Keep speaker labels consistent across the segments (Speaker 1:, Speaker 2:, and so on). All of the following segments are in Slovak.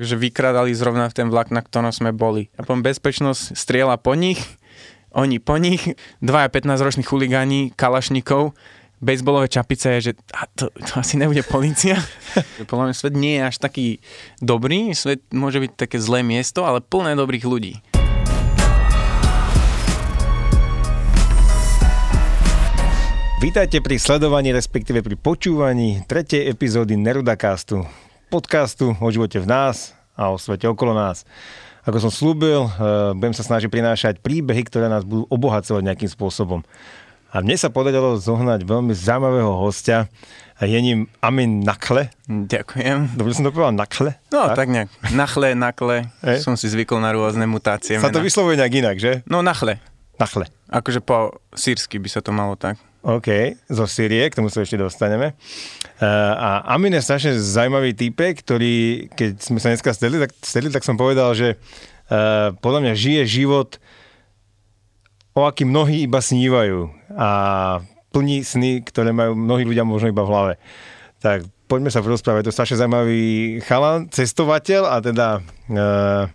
Speaker 1: že vykradali zrovna v ten vlak, na ktorom sme boli. A potom bezpečnosť strieľa po nich, oni po nich, dvaja 15-roční chuligáni, kalašníkov, bejsbolové čapice, že a to, to asi nebude policia. Podľa mňa svet nie je až taký dobrý, svet môže byť také zlé miesto, ale plné dobrých ľudí.
Speaker 2: Vítajte pri sledovaní, respektíve pri počúvaní tretej epizódy Nerudacastu, podcastu o živote v nás a o svete okolo nás. Ako som slúbil, eh, budem sa snažiť prinášať príbehy, ktoré nás budú obohacovať nejakým spôsobom. A mne sa podarilo zohnať veľmi zaujímavého hostia. Je ním Amin Nakle.
Speaker 1: Ďakujem.
Speaker 2: Dobre som to povedal Nakle?
Speaker 1: No, tak, tak nejak. Nachle, nakle. E? Som si zvykol na rôzne mutácie.
Speaker 2: Sa to vyslovuje nejak inak, že?
Speaker 1: No, nachle.
Speaker 2: Nachle.
Speaker 1: Akože po sírsky by sa to malo tak.
Speaker 2: OK, zo Syrie, k tomu sa ešte dostaneme. Uh, a Amin je strašne zaujímavý typek, ktorý, keď sme sa dneska stredli, tak, stredli, tak som povedal, že uh, podľa mňa žije život, o aký mnohí iba snívajú a plní sny, ktoré majú mnohí ľudia možno iba v hlave. Tak poďme sa porozprávať. To je strašne zaujímavý chalan, cestovateľ a teda uh,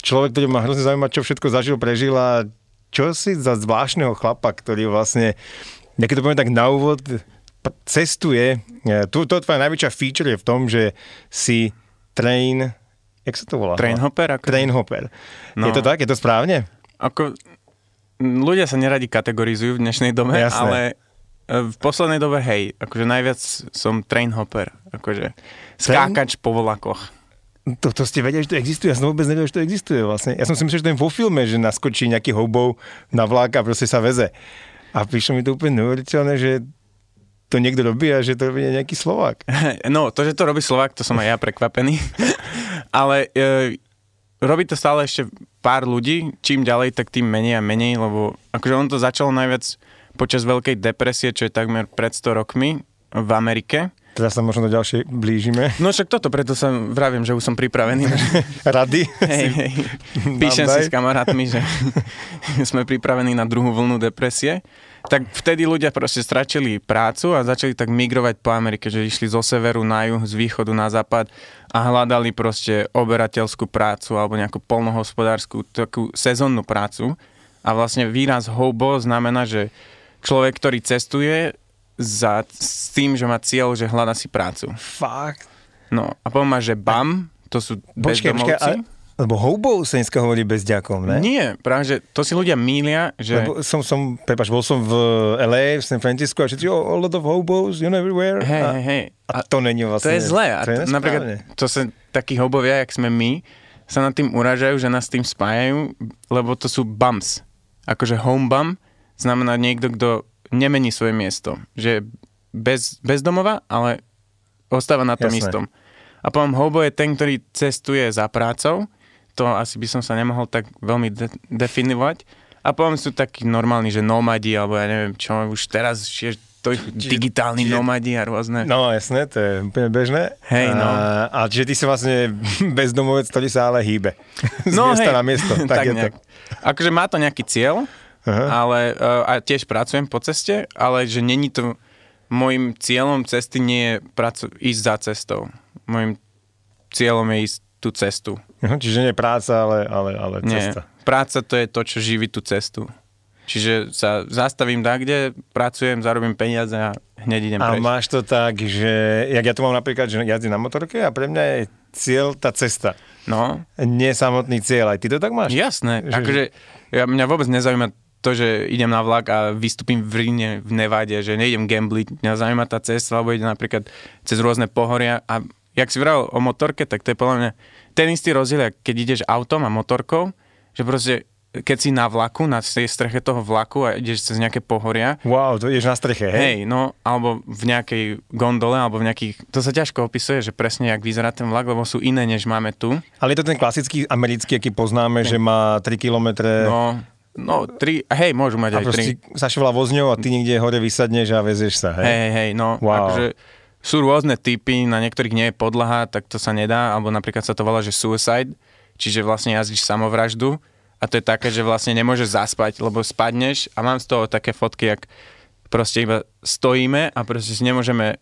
Speaker 2: človek, ktorý ma hrozne zaujíma, čo všetko zažil, prežil a čo si za zvláštneho chlapa, ktorý vlastne ja to poviem tak na úvod, cestuje, e, tu, to tvoja najväčšia feature je v tom, že si train, jak sa to volá?
Speaker 1: Train hopper?
Speaker 2: Ako... Train hopper. No. Je to tak? Je to správne?
Speaker 1: Ako, ľudia sa neradi kategorizujú v dnešnej dobe, Jasné. ale e, v poslednej dobe, hej, akože najviac som train hopper, akože skákač train? po vlakoch.
Speaker 2: To, to ste vedeli, že to existuje? Ja som vôbec nevedel, že to existuje vlastne. Ja som si myslel, že to je vo filme, že naskočí nejaký houbov na vlák a proste sa veze. A prišlo mi to úplne neuveriteľné, že to niekto robí a že to robí nejaký Slovák.
Speaker 1: No, to, že to robí Slovák, to som aj ja prekvapený. Ale e, robí to stále ešte pár ľudí, čím ďalej, tak tým menej a menej, lebo akože on to začalo najviac počas Veľkej depresie, čo je takmer pred 100 rokmi v Amerike.
Speaker 2: Teraz sa možno ďalšie blížime.
Speaker 1: No však toto, preto sa vravím, že už som pripravený.
Speaker 2: Rady?
Speaker 1: Hej, hej. Píšem si s kamarátmi, že sme pripravení na druhú vlnu depresie. Tak vtedy ľudia proste stračili prácu a začali tak migrovať po Amerike, že išli zo severu na juh, z východu na západ a hľadali proste oberateľskú prácu alebo nejakú polnohospodárskú takú sezónnu prácu. A vlastne výraz hobo znamená, že človek, ktorý cestuje, za, s tým, že má cieľ, že hľada si prácu.
Speaker 2: Fakt?
Speaker 1: No a potom že BAM, to sú počkej, bezdomovci. Počkej.
Speaker 2: Lebo houbou sa dneska hovorí bezďakom, ne?
Speaker 1: Nie, práve, že to si ľudia mília, že...
Speaker 2: Lebo som, som, prepáč, bol som v LA, v San Francisco a všetci, oh, a lot of hobos, you know, everywhere.
Speaker 1: Hej, hej, hej.
Speaker 2: A, a to není vlastne...
Speaker 1: To je zlé. A to, je napríklad, to sa takí hobovia, jak sme my, sa nad tým uražajú, že nás tým spájajú, lebo to sú bums. Akože home bum znamená niekto, kto nemení svoje miesto. Že bez, bez domova, ale ostáva na tom Jasné. istom. A potom hobo je ten, ktorý cestuje za prácou. To asi by som sa nemohol tak veľmi de- definovať. A potom sú takí normálni, že nomadi, alebo ja neviem čo, už teraz je to digitálni nomadi a rôzne.
Speaker 2: No jasné, to je úplne bežné.
Speaker 1: Hej, no.
Speaker 2: A, a čiže ty si vlastne bezdomovec, ktorý sa ale hýbe. Z no, miesta hej. na miesto. Tak, tak je nejak. to.
Speaker 1: Akože má to nejaký cieľ, Aha. ale uh, a tiež pracujem po ceste, ale že není to môjim cieľom cesty nie je pracu, ísť za cestou. Môjim cieľom je ísť tú cestu.
Speaker 2: Aha, čiže nie práca, ale, ale, ale cesta.
Speaker 1: Nie. Práca to je to, čo živí tú cestu. Čiže sa zastavím tak, kde pracujem, zarobím peniaze a hneď idem
Speaker 2: A preč. máš to tak, že jak ja tu mám napríklad, že jazdím na motorke a pre mňa je cieľ tá cesta.
Speaker 1: No.
Speaker 2: Nie samotný cieľ. Aj ty to tak máš?
Speaker 1: Jasné. Že... Akože, ja, mňa vôbec nezaujíma to, že idem na vlak a vystúpim v Ríne, v Nevade, že nejdem gambliť, mňa zaujíma tá cesta, alebo idem napríklad cez rôzne pohoria a jak si vral o motorke, tak to je podľa mňa ten istý rozdiel, keď ideš autom a motorkou, že proste keď si na vlaku, na tej streche toho vlaku a ideš cez nejaké pohoria.
Speaker 2: Wow, to ideš na streche, hej?
Speaker 1: Hej, no, alebo v nejakej gondole, alebo v nejakých, to sa ťažko opisuje, že presne jak vyzerá ten vlak, lebo sú iné, než máme tu.
Speaker 2: Ale je to ten klasický americký, aký poznáme, okay. že má 3 kilometre.
Speaker 1: No, No, tri, hej, môžu mať a aj tri.
Speaker 2: sa šovala vozňou a ty niekde hore vysadneš a vezieš sa, hej?
Speaker 1: Hej, hej, no, wow. akože sú rôzne typy, na niektorých nie je podlaha, tak to sa nedá, alebo napríklad sa to volá, že suicide, čiže vlastne jazdíš samovraždu a to je také, že vlastne nemôžeš zaspať, lebo spadneš a mám z toho také fotky, jak proste iba stojíme a proste si nemôžeme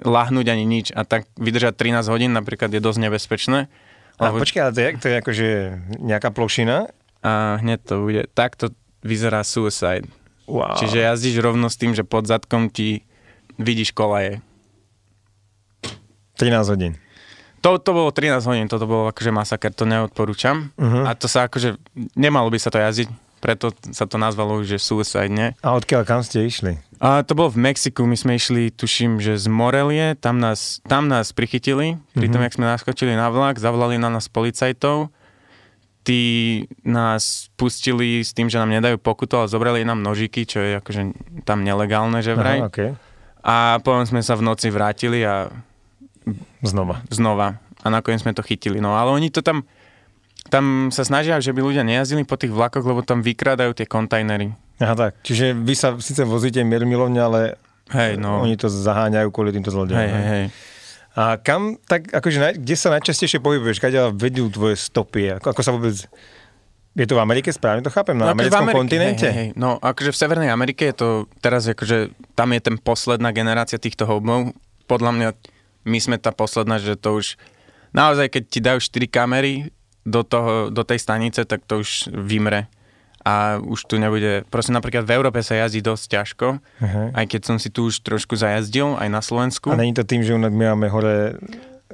Speaker 1: lahnúť ani nič a tak vydržať 13 hodín napríklad je dosť nebezpečné
Speaker 2: A
Speaker 1: Lebo-
Speaker 2: počkaj, ale to je, to je akože nejaká plošina?
Speaker 1: A hneď to bude. Takto vyzerá suicide.
Speaker 2: Wow.
Speaker 1: Čiže jazdíš rovno s tým, že pod zadkom ti vidíš kolaje.
Speaker 2: 13 hodín.
Speaker 1: To, to bolo 13 hodín, toto bolo akože masaker, to neodporúčam.
Speaker 2: Uh-huh.
Speaker 1: A to sa akože, nemalo by sa to jazdiť, preto sa to nazvalo, že suicide, nie?
Speaker 2: A odkiaľ kam ste išli?
Speaker 1: A to bolo v Mexiku, my sme išli, tuším, že z Morelie, tam nás, tam nás prichytili, pri tom,
Speaker 2: Mhm.
Speaker 1: jak sme naskočili na vlak, zavolali na nás policajtov, tí nás pustili s tým, že nám nedajú pokutu, ale zobrali nám nožiky, čo je akože tam nelegálne, že vraj.
Speaker 2: Aha, okay.
Speaker 1: A potom sme sa v noci vrátili a
Speaker 2: Znova.
Speaker 1: znova. A nakoniec sme to chytili. No ale oni to tam, tam sa snažia, že by ľudia nejazdili po tých vlakoch, lebo tam vykrádajú tie kontajnery.
Speaker 2: Aha, tak. Čiže vy sa síce vozíte mierumilovne, ale
Speaker 1: Hej, no.
Speaker 2: oni to zaháňajú kvôli týmto zlodejom.
Speaker 1: Hej, hej, hej.
Speaker 2: A kam, tak akože, naj, kde sa najčastejšie pohybuješ? Kade vedú tvoje stopy? Ako, ako sa vôbec... Je to v Amerike, správne to chápem? Na
Speaker 1: No,
Speaker 2: americkom
Speaker 1: Amerike,
Speaker 2: kontinente?
Speaker 1: Hej, hej. No akože v Severnej Amerike je to teraz akože tam je ten posledná generácia týchto hobov. Podľa mňa my sme tá posledná, že to už naozaj keď ti dajú 4 kamery do, toho, do tej stanice, tak to už vymre. A už tu nebude, proste napríklad v Európe sa jazdí dosť ťažko,
Speaker 2: Aha.
Speaker 1: aj keď som si tu už trošku zajazdil, aj na Slovensku.
Speaker 2: A není to tým, že my máme hore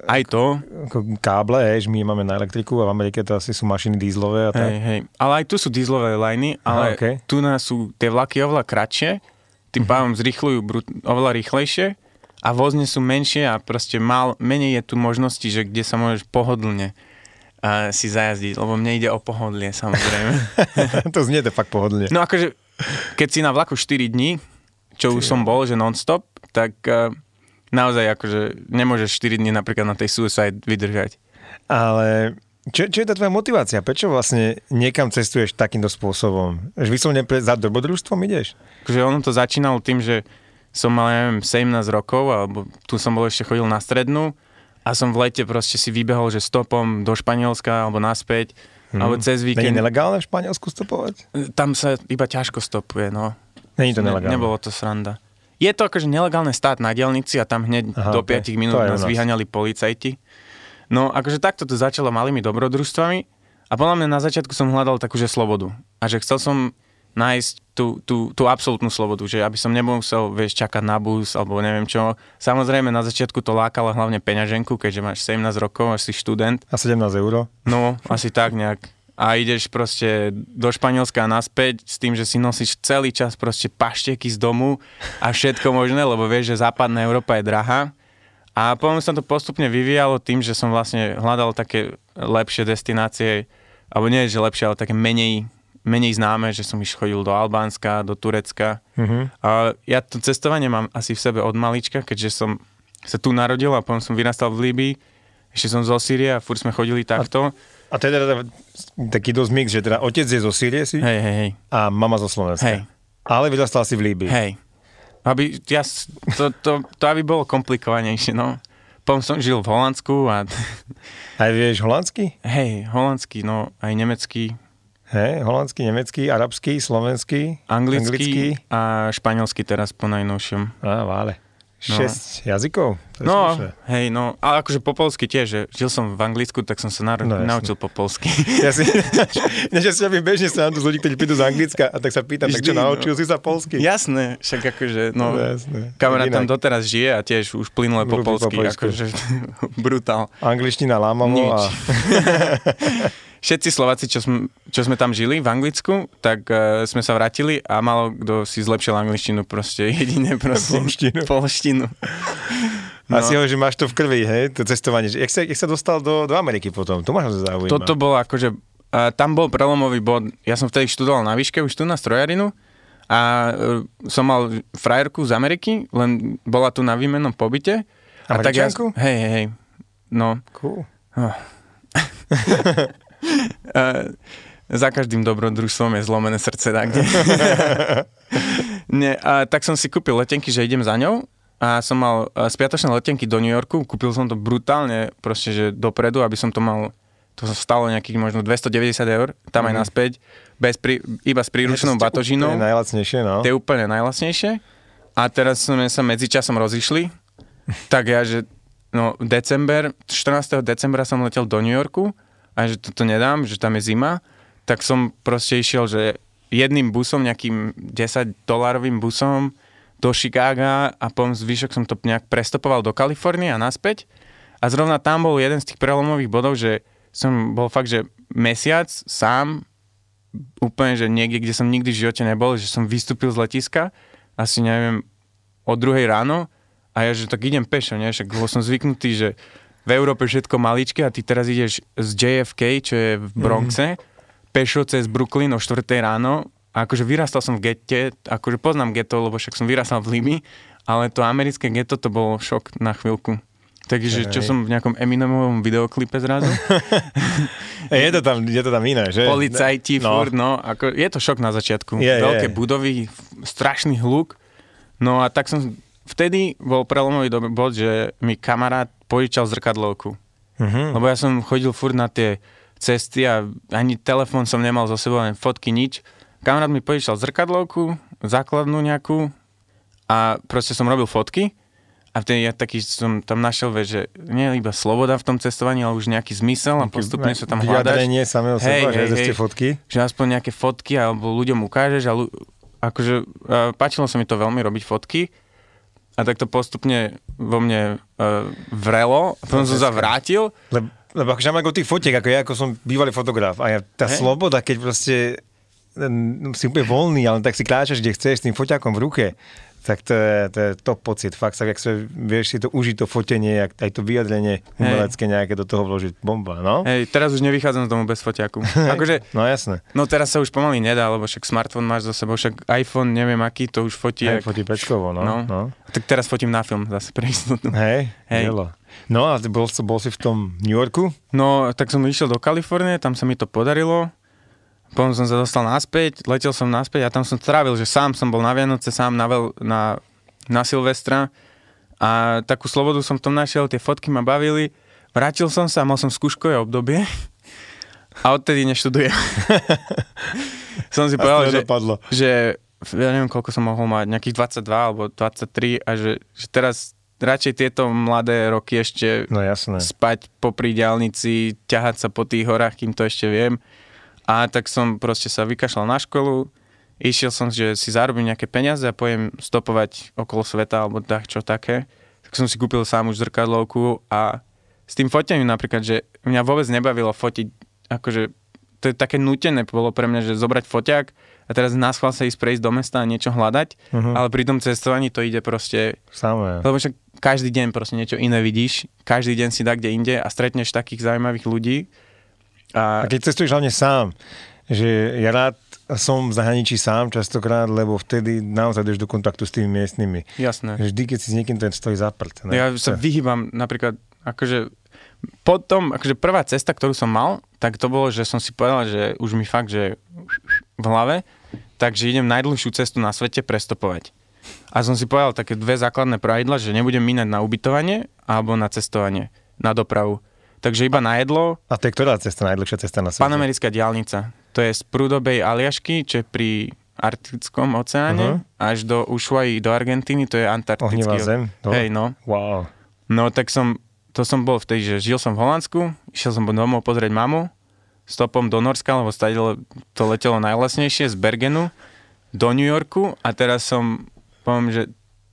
Speaker 1: Aj to,
Speaker 2: ako káble, hej, že my máme na elektriku a v Amerike to asi sú mašiny dízlové a tak.
Speaker 1: Hej, hej. Ale aj tu sú dízlové lajny, ale
Speaker 2: Aha, okej.
Speaker 1: tu nás sú tie vlaky oveľa kratšie, tým pádom zrýchľujú brut- oveľa rýchlejšie a vozne sú menšie a proste mal, menej je tu možností, že kde sa môžeš pohodlne uh, si zajazdiť, lebo mne ide o pohodlie samozrejme.
Speaker 2: to znie to fakt pohodlne.
Speaker 1: no akože, keď si na vlaku 4 dní, čo už som bol, že non-stop, tak uh, naozaj akože nemôžeš 4 dní napríklad na tej suicide vydržať.
Speaker 2: Ale čo, čo je tá tvoja motivácia? Prečo vlastne niekam cestuješ takýmto spôsobom? Že vyslovene pre, za dobrodružstvom ideš?
Speaker 1: akože ono to začínalo tým, že som mal, neviem, 17 rokov, alebo tu som bol ešte chodil na strednú a som v lete proste si vybehol, že stopom do Španielska alebo naspäť, hmm. alebo cez
Speaker 2: Není
Speaker 1: víkend.
Speaker 2: nelegálne v Španielsku stopovať?
Speaker 1: Tam sa iba ťažko stopuje, no.
Speaker 2: Není to
Speaker 1: Ne,
Speaker 2: nelegálne.
Speaker 1: nebolo to sranda. Je to akože nelegálne stát na dielnici a tam hneď
Speaker 2: Aha,
Speaker 1: do
Speaker 2: ok.
Speaker 1: 5 minút
Speaker 2: To aj u
Speaker 1: nás vyhaňali policajti. No akože takto to začalo malými dobrodružstvami a podľa mňa na začiatku som hľadal takú, že slobodu. A že chcel som nájsť tú, tú, tú absolútnu slobodu, že aby som nemusel, vieš, čakať na bus alebo neviem čo. Samozrejme na začiatku to lákalo hlavne peňaženku, keďže máš 17 rokov a si študent.
Speaker 2: A 17 eur?
Speaker 1: No, asi tak nejak. A ideš proste do Španielska a naspäť s tým, že si nosíš celý čas proste pašteky z domu a všetko možné, lebo vieš, že západná Európa je drahá. A potom sa to postupne vyvíjalo tým, že som vlastne hľadal také lepšie destinácie, alebo nie, že lepšie, ale také menej, menej známe, že som iš chodil do Albánska, do Turecka.
Speaker 2: Uh-huh.
Speaker 1: A ja to cestovanie mám asi v sebe od malička, keďže som sa tu narodil a potom som vyrastal v Líbii. Ešte som zo Sýrie a furt sme chodili takto.
Speaker 2: A to je teda taký dosť mix, že teda otec je zo Sýrie si
Speaker 1: Hej, hej, hej.
Speaker 2: a mama zo Slovenska.
Speaker 1: Hej.
Speaker 2: Ale vyrastal si v Líbii.
Speaker 1: Hej. Aby, ja, to, to, to aby bolo komplikovanejšie, no. Potom som žil v Holandsku a
Speaker 2: Aj vieš holandsky?
Speaker 1: hej, holandský, no aj nemecký,
Speaker 2: Hej, holandsky, nemecký, arabský, slovenský,
Speaker 1: anglický, a španielsky teraz po najnovšom.
Speaker 2: Á, vále.
Speaker 1: No.
Speaker 2: Jazykov? To
Speaker 1: No,
Speaker 2: slušné.
Speaker 1: hej, no, ale akože po polsky tiež, že žil som v Anglicku, tak som sa naro-
Speaker 2: No,
Speaker 1: naučil po polsky.
Speaker 2: Ja si, než ja si bežne sa z ľudí, ktorí prídu z Anglicka a tak sa pýtam, tak čo
Speaker 1: Vždy, no.
Speaker 2: naučil si sa polsky?
Speaker 1: Jasné, však akože, no,
Speaker 2: No, jasné.
Speaker 1: kamarát tam doteraz žije a tiež už plynule po
Speaker 2: po
Speaker 1: polsky,
Speaker 2: poľsku.
Speaker 1: akože brutál.
Speaker 2: Angličtina lámavo
Speaker 1: Nič.
Speaker 2: a...
Speaker 1: Všetci Slováci, čo sme, čo sme tam žili v Anglicku, tak uh, sme sa vrátili a malo kto si zlepšil angličtinu proste, jedine proste.
Speaker 2: Polštinu.
Speaker 1: Polštinu.
Speaker 2: No. Asi ho, že máš to v krvi, hej, to cestovanie. Jak sa, jak sa dostal do, do Ameriky potom? To ma zaujíma.
Speaker 1: Toto bolo akože, uh, tam bol prelomový bod, ja som vtedy študoval na výške už tu na strojarinu a uh, som mal frajerku z Ameriky, len bola tu na výmennom pobyte. A tak ja, hej, hej, hej. No,
Speaker 2: Cool.
Speaker 1: uh, za každým dobrodružstvom je zlomené srdce, tak kde. Nie, a tak som si kúpil letenky, že idem za ňou a som mal spiatočné letenky do New Yorku, kúpil som to brutálne, proste, že dopredu, aby som to mal, to stalo nejakých možno 290 eur, tam aj
Speaker 2: Mhm.
Speaker 1: naspäť, bez pri, iba s príručnou
Speaker 2: To je
Speaker 1: batožinou,
Speaker 2: najlacnejšie, no.
Speaker 1: to je úplne najlasnejšie. A teraz sme sa medzičasom rozišli, tak ja, že no december, 14. decembra som letel do New Yorku a že toto nedám, že tam je zima, tak som proste išiel, že jedným busom, nejakým 10 dolárovým busom do Chicaga a potom zvyšok som to nejak prestopoval do Kalifornie a naspäť. A zrovna tam bol jeden z tých prelomových bodov, že som bol fakt, že mesiac sám úplne, že niekde, kde som nikdy v živote nebol, že som vystúpil z letiska, asi neviem, o druhej ráno a ja, že tak idem pešo, nie? Však bol som zvyknutý, že v Európe všetko maličké a ty teraz ideš z JFK, čo je v Bronxe, mm-hmm. pešo cez Brooklyn o 4 ráno a akože vyrastal som v gete, akože poznám geto, lebo však som vyrastal v Limi, ale to americké geto to bol šok na chvíľku. Takže čo som v nejakom Eminemovom videoklipe zrazu.
Speaker 2: je, to tam, je to tam iné, že?
Speaker 1: Policajti, no. furt, no. Ako, je to šok na začiatku. Je, Veľké je. budovy, strašný hluk. No a tak som, vtedy bol prelomový bod, že mi kamarát požičal zrkadlovku. Uh-huh. Lebo ja som chodil furt na tie cesty a ani telefón som nemal zo sebou, ani fotky, nič. Kamarát mi požičal zrkadlovku, základnú nejakú a proste som robil fotky a vtedy ja taký som tam našiel, že nie iba sloboda v tom cestovaní, ale už nejaký zmysel a postupne sa tam hľadaš.
Speaker 2: Vyjadrenie samého hej, seba, hej, že hej, fotky.
Speaker 1: Že aspoň nejaké fotky, alebo ľuďom ukážeš a ľu- akože uh, páčilo sa mi to veľmi robiť fotky a tak to postupne vo mne uh, vrelo, a potom som sa vrátil.
Speaker 2: Lebo, lebo akože mám ako tých fotiek, ako ja, ako som bývalý fotograf a ja, tá hey. sloboda, keď proste si úplne voľný, ale tak si kláčaš, kde chceš s tým foťakom v ruke tak to je, to je top pocit. Fakt sa, ak sa vieš si to užiť, to fotenie, aj to vyjadrenie umelecké nejaké do toho vložiť. Bomba, no?
Speaker 1: Hej, teraz už nevychádzam z domu bez foťaku. akože,
Speaker 2: no jasné.
Speaker 1: No teraz sa už pomaly nedá, lebo však smartfón máš za sebou, však iPhone, neviem aký, to už fotí.
Speaker 2: Hej, jak... fotí pečkovo, no. no. no.
Speaker 1: Tak teraz fotím na film zase pre istotu.
Speaker 2: Hej, Hej. No a bol, bol si v tom New Yorku?
Speaker 1: No, tak som išiel do Kalifornie, tam sa mi to podarilo potom som sa dostal naspäť, letel som naspäť a tam som trávil, že sám som bol na Vianoce, sám na, veľ, na, na Silvestra a takú slobodu som v tom našiel, tie fotky ma bavili. Vrátil som sa, mal som skúškové obdobie a odtedy neštudujem. som si povedal, že, že ja neviem, koľko som mohol mať, nejakých 22 alebo 23 a že, že teraz radšej tieto mladé roky ešte
Speaker 2: no, jasné.
Speaker 1: spať po diálnici, ťahať sa po tých horách, kým to ešte viem a tak som proste sa vykašľal na školu, išiel som, že si zarobím nejaké peniaze a pojem stopovať okolo sveta alebo tak čo také. Tak som si kúpil sám už zrkadlovku a s tým fotením napríklad, že mňa vôbec nebavilo fotiť, akože to je také nutené bolo pre mňa, že zobrať foťák a teraz nás sa ísť prejsť do mesta a niečo hľadať, uh-huh. ale pri tom cestovaní to ide proste...
Speaker 2: Samé.
Speaker 1: Lebo však každý deň proste niečo iné vidíš, každý deň si dá kde inde a stretneš takých zaujímavých ľudí,
Speaker 2: a, a keď cestuješ hlavne sám, že ja rád som v zahraničí sám častokrát, lebo vtedy naozaj ideš do kontaktu s tými miestnymi.
Speaker 1: Jasné.
Speaker 2: Vždy, keď si s niekým, ten stojí za prd.
Speaker 1: Ne? Ja sa vyhýbam napríklad, akože potom, akože prvá cesta, ktorú som mal, tak to bolo, že som si povedal, že už mi fakt, že v hlave, takže idem najdlhšiu cestu na svete prestopovať. A som si povedal také dve základné pravidla, že nebudem minať na ubytovanie alebo na cestovanie, na dopravu. Takže iba na jedlo.
Speaker 2: A to je ktorá cesta, najdlhšia cesta na svete?
Speaker 1: Panamerická diálnica. To je z Prudobej Aliašky, čo je pri Arktickom oceáne, uh-huh. až do Ushuaí, do Argentíny, to je Antarktický.
Speaker 2: Ohnivá zem?
Speaker 1: No. Hej, no.
Speaker 2: Wow.
Speaker 1: No tak som, to som bol vtedy, že žil som v Holandsku, išiel som domov pozrieť mamu, stopom do Norska, lebo stadilo, to letelo najlasnejšie z Bergenu do New Yorku a teraz som, poviem, že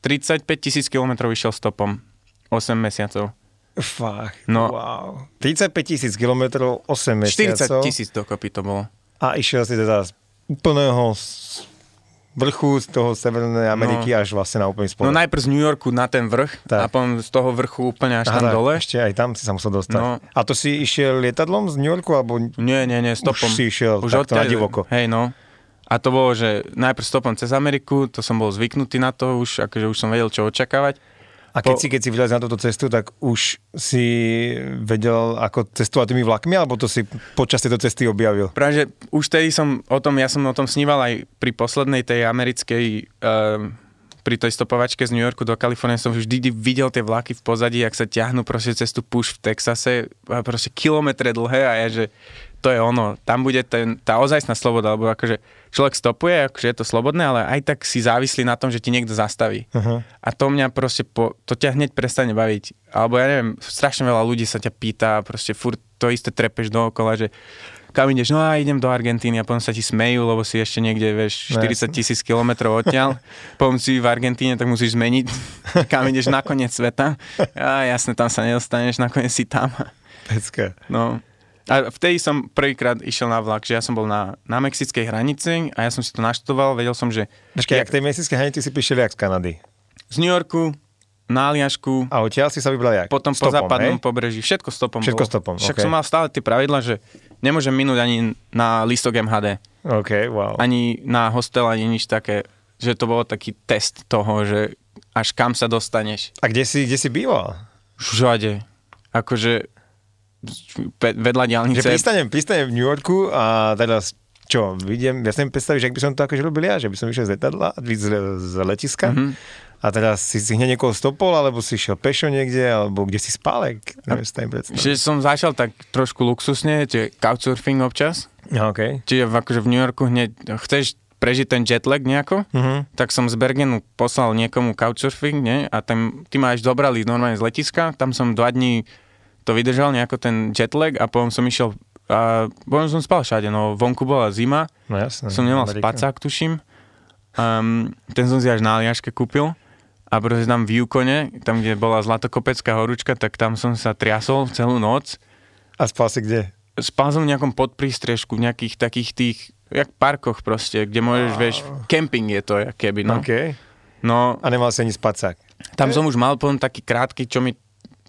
Speaker 1: 35 tisíc kilometrov išiel stopom 8 mesiacov.
Speaker 2: Fakt, no, wow. 35 tisíc kilometrov, 8
Speaker 1: mesiacov. 40 tisíc dokopy to bolo.
Speaker 2: A išiel si teda z úplného vrchu z toho Severnej Ameriky no. až vlastne na úplný spolu.
Speaker 1: No najprv z New Yorku na ten vrch tak. a potom z toho vrchu úplne až Aha, tam dole.
Speaker 2: Ešte aj tam si sa musel dostať. No. A to si išiel lietadlom z New Yorku? Alebo...
Speaker 1: Nie, nie, nie, stopom.
Speaker 2: Už si išiel už takto odtiaľ, na divoko.
Speaker 1: Hej, no. A to bolo, že najprv stopom cez Ameriku, to som bol zvyknutý na to, už, akože už som vedel, čo očakávať.
Speaker 2: A keď, po... si, keď si vylez na túto cestu, tak už si vedel, ako cestovať tými vlakmi, alebo to si počas tejto cesty objavil?
Speaker 1: Práve, už tedy som o tom, ja som o tom sníval aj pri poslednej tej americkej, uh, pri tej stopovačke z New Yorku do Kalifornie som vždy videl tie vlaky v pozadí, ak sa ťahnú proste cez tú puš v Texase, proste kilometre dlhé a ja, že to je ono. Tam bude ten, tá ozajstná sloboda, lebo akože človek stopuje, akože je to slobodné, ale aj tak si závislí na tom, že ti niekto zastaví.
Speaker 2: Aha.
Speaker 1: A to mňa proste, po, to ťa hneď prestane baviť. Alebo ja neviem, strašne veľa ľudí sa ťa pýta, proste furt to isté trepeš dookola, že kam ideš, no a idem do Argentíny a potom sa ti smejú, lebo si ešte niekde, vieš,
Speaker 2: No
Speaker 1: 40 tisíc kilometrov odtiaľ. potom si v Argentíne, tak musíš zmeniť, kam ideš na koniec sveta. A jasne, tam sa nedostaneš, nakoniec si tam.
Speaker 2: Pecka.
Speaker 1: No. A vtedy som prvýkrát išiel na vlak, že ja som bol na, na mexickej hranici a ja som si to naštudoval, vedel som, že
Speaker 2: Počkaj, jak tej mexickej hranici si prišiel jak z Kanady?
Speaker 1: z New Yorku na Aliašku,
Speaker 2: A odtiaľ si sa vybral jak?
Speaker 1: potom po
Speaker 2: Stopom,
Speaker 1: západnom
Speaker 2: hej?
Speaker 1: pobreží, všetko stopom
Speaker 2: Všetko
Speaker 1: bolo.
Speaker 2: stopom,
Speaker 1: Však
Speaker 2: ok.
Speaker 1: som mal stále tie pravidla, že nemôžem minúť ani na listok MHD,
Speaker 2: OK, wow.
Speaker 1: ani na hostel, ani nič také, že to bolo taký test toho, že až kam sa dostaneš.
Speaker 2: A kde si, kde si býval?
Speaker 1: Všade. Akože vedľa
Speaker 2: Že
Speaker 1: diálnice.
Speaker 2: pristanem, pristanem v New Yorku a teraz čo, vidím, ja si mi predstavíš, jak by som to akože robil ja, že by som išiel z letadla, z, z letiska
Speaker 1: Mhm.
Speaker 2: a teraz si si hneď niekoho stopol, alebo si šiel pešo niekde, alebo kde si spal, jak, neviem si predstaviť.
Speaker 1: Že som začal tak trošku luxusne, že couchsurfing občas.
Speaker 2: No, OK.
Speaker 1: Čiže v, akože v New Yorku hneď chceš prežiť ten jetlag nejako,
Speaker 2: Mhm.
Speaker 1: tak som z Bergenu poslal niekomu couchsurfing, nie? A tam, ty ma až dobrali normálne z letiska, tam som dva dní to vydržal nejako ten jetlag a potom som išiel a potom som spal všade, no vonku bola zima,
Speaker 2: No jasné.
Speaker 1: som nemal
Speaker 2: Amerika.
Speaker 1: spacák, tuším. Um, ten som si až na Aliaške kúpil a proste tam v Yukone, tam kde bola zlatokopecká horúčka, tak tam som sa triasol celú noc
Speaker 2: A spal si kde?
Speaker 1: spal som v nejakom podprístrežku, v nejakých takých tých, jak parkoch proste, kde môžeš, vieš, kemping je to, keby, no.
Speaker 2: OK.
Speaker 1: No,
Speaker 2: A nemal si ani spacák.
Speaker 1: tam som už mal potom taký krátky, čo mi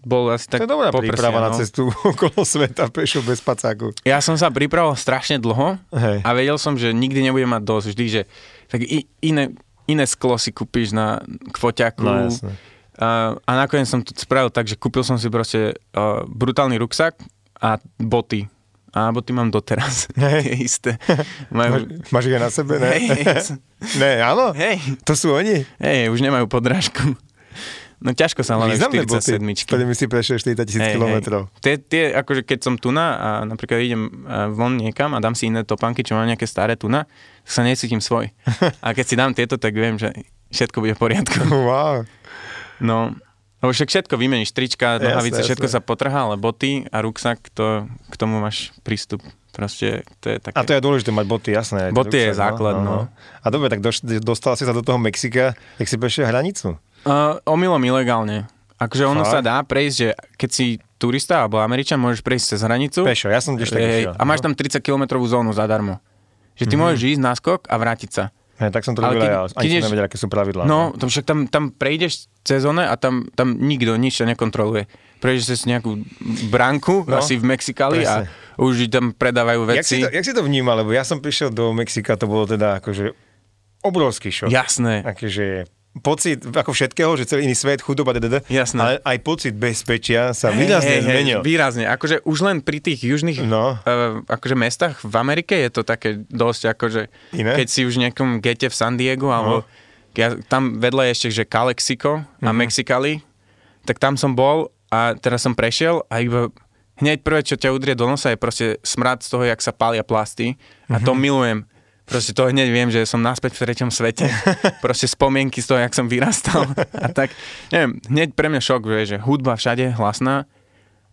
Speaker 1: bol asi tak
Speaker 2: To je dobrá
Speaker 1: po prsia,
Speaker 2: príprava na
Speaker 1: no.
Speaker 2: cestu okolo sveta pešo bez spacáku.
Speaker 1: Ja som sa pripravoval strašne dlho
Speaker 2: Hej.
Speaker 1: a vedel som, že nikdy nebudem mať dosť, vždy, že tak i, iné, iné sklo si kúpiš na k foťaku.
Speaker 2: No
Speaker 1: a, a nakoniec som to spravil tak, že kúpil som si proste uh, brutálny ruksak a boty. A boty mám doteraz.
Speaker 2: Hej.
Speaker 1: Tie isté.
Speaker 2: Máš,
Speaker 1: Majú...
Speaker 2: máš ich aj na sebe, ne?
Speaker 1: Hej,
Speaker 2: ne, áno?
Speaker 1: hej,
Speaker 2: To sú oni?
Speaker 1: hej, už nemajú podrážku. No ťažko sa
Speaker 2: boty.
Speaker 1: 47.
Speaker 2: Ktorými si prešiel 40 tisíc
Speaker 1: Hej,
Speaker 2: kilometrov.
Speaker 1: Tie, tie, akože keď som tuna a napríklad idem eh, von niekam a dám si iné topánky, čo mám nejaké staré tuna, tak sa necítim svoj. A keď si dám tieto, tak viem, že všetko bude v poriadku.
Speaker 2: Wow.
Speaker 1: No, lebo však všetko vymeníš, trička, nohavice, všetko
Speaker 2: jasné.
Speaker 1: sa potrhá, ale boty a ruksak, to, k tomu máš prístup. Proste to je také...
Speaker 2: A to je dôležité mať boty, jasné.
Speaker 1: Boty je
Speaker 2: Ruksak,
Speaker 1: základ, no.
Speaker 2: aha. A dobre, tak doš, dostal si sa do toho Mexika, jak si prešiel hranicu.
Speaker 1: Uh, omylom ilegálne. Akože ono
Speaker 2: Fakt?
Speaker 1: sa dá prejsť, že keď si turista alebo Američan, môžeš prejsť cez hranicu.
Speaker 2: Pešo, ja som tiež tak išiel.
Speaker 1: a máš tam 30 km zónu zadarmo. Že ty mm-hmm. môžeš ísť na skok a vrátiť sa.
Speaker 2: Hej, tak som to robil ja. Ani som
Speaker 1: ideš-
Speaker 2: nevedel, aké sú pravidlá.
Speaker 1: No, to však tam, tam prejdeš cez one a tam, tam nikto nič ťa nekontroluje. Prejdeš cez nejakú bránku,
Speaker 2: No,
Speaker 1: no, asi v Mexikali a
Speaker 2: presne.
Speaker 1: už tam predávajú
Speaker 2: Jak si,
Speaker 1: veci.
Speaker 2: to, jak si to vnímal? Lebo ja som prišiel do Mexika, to bolo teda akože obrovský šok.
Speaker 1: Jasné.
Speaker 2: Akože pocit ako všetkého, že celý iný svet, chudoba, ddd,
Speaker 1: Jasné.
Speaker 2: ale aj pocit bezpečia sa výrazne zmenil.
Speaker 1: výrazne. Akože už len pri tých južných
Speaker 2: No.
Speaker 1: uh, akože mestách v Amerike je to také dosť akože,
Speaker 2: Iné?
Speaker 1: keď si už v nejakom gete v San Diego, alebo ja, tam vedľa je ešte, že Calexico
Speaker 2: Mhm.
Speaker 1: a Mexicali, tak tam som bol a teraz som prešiel a iba hneď prvé, čo ťa udrie do nosa je proste smrad z toho, jak sa pália plasty a to
Speaker 2: Mhm.
Speaker 1: milujem. Proste to hneď viem, že som naspäť v treťom svete. Proste spomienky z toho, jak som vyrastal. A tak, neviem, hneď pre mňa šok, vieš, že hudba všade hlasná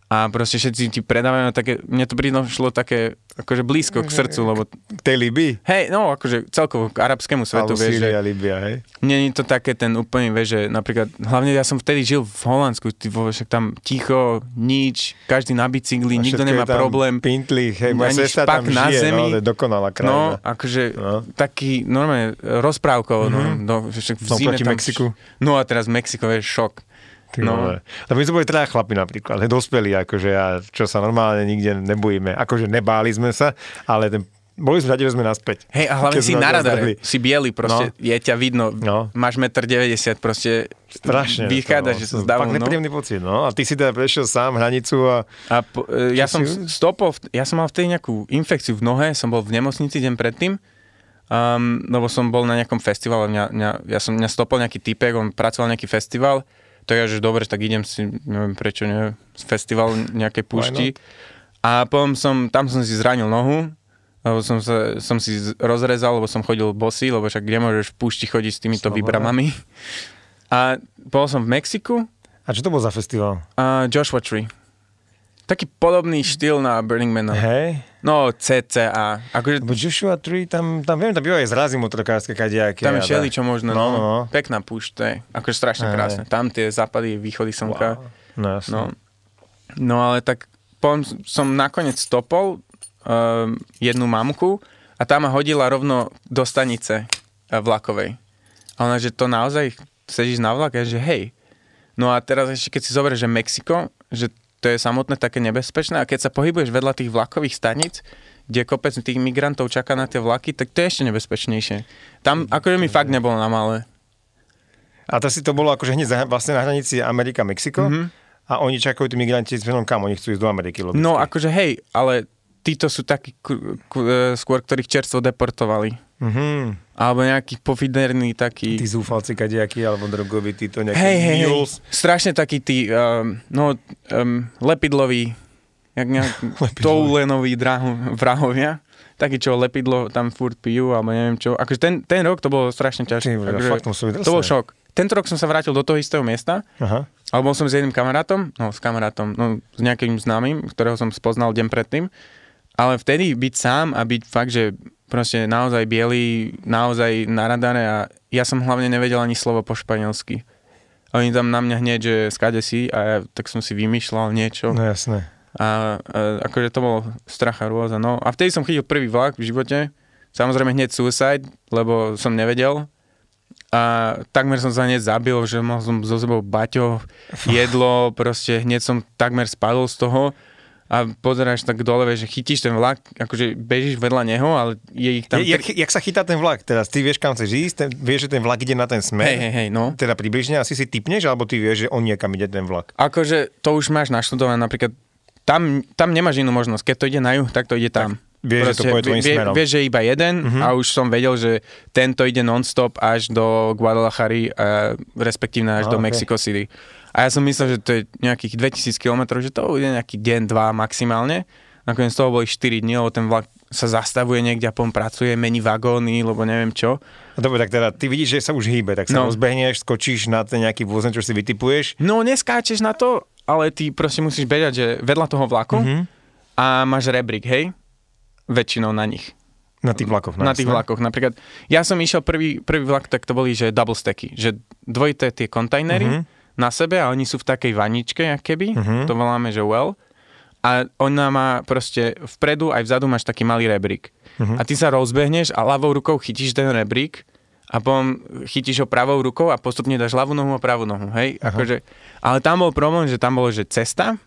Speaker 1: a proste všetci ti predávajú také, mne to prišlo také akože blízko k srdcu, lebo
Speaker 2: Tej Libii?
Speaker 1: hej, no akože celkovo k arabskému svetu,
Speaker 2: Alebo
Speaker 1: vieš, že
Speaker 2: Sýria, Libia, hej?
Speaker 1: nie je to také ten úplný, vieš, že napríklad, hlavne ja som vtedy žil v Holandsku, ty však tam ticho, nič, každý na bicykli,
Speaker 2: A
Speaker 1: nikto nemá problém.
Speaker 2: Pintlých, hej, moja
Speaker 1: Ani
Speaker 2: sestra tam
Speaker 1: na
Speaker 2: žije,
Speaker 1: zemi.
Speaker 2: no, to je dokonalá
Speaker 1: No,
Speaker 2: krajina.
Speaker 1: akože
Speaker 2: No.
Speaker 1: taký normálne rozprávkov, mm-hmm. no, no, že však v
Speaker 2: No,
Speaker 1: zime tam,
Speaker 2: Mexiku.
Speaker 1: No a teraz Mexiko je šok.
Speaker 2: Ty
Speaker 1: No.
Speaker 2: vole. Lebo my sme boli traja chlapi napríklad, dospelí, akože a čo sa normálne nikde nebojíme. Akože nebáli sme sa, ale ten, boli sme radi, že sme naspäť.
Speaker 1: Hej, a hlavne si na radare, si biely, proste
Speaker 2: No.
Speaker 1: je ťa vidno,
Speaker 2: No.
Speaker 1: máš 1,90 m, proste
Speaker 2: Strašne.
Speaker 1: vychádza,
Speaker 2: to,
Speaker 1: že
Speaker 2: to-
Speaker 1: zdáva,
Speaker 2: Fakt
Speaker 1: no.
Speaker 2: nepríjemný pocit, no. A ty si teda prešiel sám hranicu a
Speaker 1: A po, e, ja som
Speaker 2: si-
Speaker 1: stopol, ja som mal vtedy nejakú infekciu v nohe, som bol v nemocnici deň predtým, um, lebo som bol na nejakom festivale, mňa, mňa, ja som mňa stopol nejaký typek, on pracoval nejaký festival, to ja, že dobre, tak idem si, neviem prečo, nie, z festival nejakej púšti. A potom som, tam som si zranil nohu, lebo som, sa, som si rozrezal, lebo som chodil bosý, lebo však nemôžeš v púšti chodiť s týmito
Speaker 2: Sloboda.
Speaker 1: vibramami. A bol som v Mexiku,
Speaker 2: A čo to bol za festival?
Speaker 1: a Joshua Tree. Taký podobný štýl na Burning Man.
Speaker 2: Hej.
Speaker 1: No CCA. Akože
Speaker 2: Lebo Joshua Tree, tam, tam viem, tam bývajú aj zrazy motorkárske kadejaké.
Speaker 1: tam je všeli, čo možno.
Speaker 2: No,
Speaker 1: No,
Speaker 2: no, no.
Speaker 1: Pekná púšť, to je akože strašne
Speaker 2: Hej.
Speaker 1: krásne. Tam tie západy, východy slnka.
Speaker 2: Wow. No, jasne.
Speaker 1: No, no ale tak potom som nakoniec stopol um, jednu mamku a tá ma hodila rovno do stanice uh, vlakovej. A ona, že to naozaj sedíš na vlak? A ja, že hej. No a teraz ešte keď si zoberieš, že Mexiko, že to je samotné také nebezpečné a keď sa pohybuješ vedľa tých vlakových staníc, kde kopec tých migrantov čaká na tie vlaky, tak to je ešte nebezpečnejšie. Tam akože mi fakt nebolo na malé.
Speaker 2: A to si to bolo akože hneď za, vlastne na hranici Amerika-Mexiko
Speaker 1: Mhm.
Speaker 2: a oni čakajú tí migranti s venom kam, oni chcú ísť do Ameriky. Logicky.
Speaker 1: No akože hej, ale títo sú takí ku, ku, e, skôr, ktorých čerstvo deportovali.
Speaker 2: Mhm.
Speaker 1: Alebo nejakí pofiderní takí...
Speaker 2: Tí zúfalci kadejakí, alebo drogoví, títo nejakí
Speaker 1: Hej, hej, hej.
Speaker 2: mules.
Speaker 1: Strašne takí tí, um, no, um, lepidloví, jak nejak toulenoví vrahovia. Takí, čo lepidlo tam furt pijú, alebo neviem čo. Akože ten, ten rok to bolo strašne ťažké. Akože
Speaker 2: fakt to
Speaker 1: to bol šok. Tento rok som sa vrátil do toho istého miesta,
Speaker 2: Aha.
Speaker 1: ale bol som s jedným kamarátom, no s kamarátom, no s nejakým známym, ktorého som spoznal deň predtým. Ale vtedy byť sám a byť fakt, že proste naozaj biely, naozaj na radare a ja som hlavne nevedel ani slovo po španielsky. A oni tam na mňa hneď, že skade si a ja, tak som si vymýšľal niečo.
Speaker 2: No jasné.
Speaker 1: A, a akože to bolo stracha rôza. No a vtedy som chytil prvý vlak v živote. Samozrejme hneď suicide, lebo som nevedel. A takmer som sa hneď zabil, že mal som so sebou baťo, jedlo, proste hneď som takmer spadol z toho a pozeráš tak dole, vieš, že chytíš ten vlak, akože bežíš vedľa neho, ale je ich tam...
Speaker 2: Je, jak, jak sa chytá ten vlak teraz? Ty vieš, kam chceš ísť, ten, vieš, že ten vlak ide na ten smer?
Speaker 1: Hej, hej, hej, no.
Speaker 2: Teda približne asi si typneš, alebo ty vieš, že on niekam ide ten vlak?
Speaker 1: Akože to už máš naštudované, napríklad tam, tam nemáš inú možnosť. Keď to ide na juh, tak to ide tam.
Speaker 2: vieš, že to pôjde tvojim
Speaker 1: vie,
Speaker 2: smerom.
Speaker 1: Vieš, že iba jeden uh-huh. a už som vedel, že tento ide non-stop až do Guadalajary, a respektívne až
Speaker 2: A,
Speaker 1: do
Speaker 2: ok.
Speaker 1: Mexico City. A ja som myslel, že to je nejakých 2000 km, že to bude nejaký deň, dva maximálne. Nakoniec toho boli 4 dní, lebo ten vlak sa zastavuje niekde a potom pracuje, mení vagóny, lebo neviem čo.
Speaker 2: No dobre, tak teda ty vidíš, že sa už hýbe, tak sa
Speaker 1: No.
Speaker 2: rozbehneš, skočíš na ten nejaký vôzem, čo si vytipuješ.
Speaker 1: No neskáčeš na to, ale ty proste musíš bežať, že vedľa toho vlaku
Speaker 2: Mhm.
Speaker 1: a máš rebrík, hej? Väčšinou na nich.
Speaker 2: Na tých vlakoch. no
Speaker 1: na tých
Speaker 2: jasné.
Speaker 1: vlakoch. Napríklad, ja som išiel prvý, prvý vlak, tak to boli, že double stacky, že dvojité tie kontajnery
Speaker 2: Mhm.
Speaker 1: Na sebe a oni sú v takej vaničke, jak keby,
Speaker 2: Mhm.
Speaker 1: to voláme, že well. A ona má proste vpredu aj vzadu máš taký malý rebrík.
Speaker 2: Mhm.
Speaker 1: A ty sa rozbehneš a ľavou rukou chytíš ten rebrík a potom chytíš ho pravou rukou a postupne dáš ľavú nohu a pravú nohu, hej? Akože, ale tam bol problém, že tam bolo, že cesta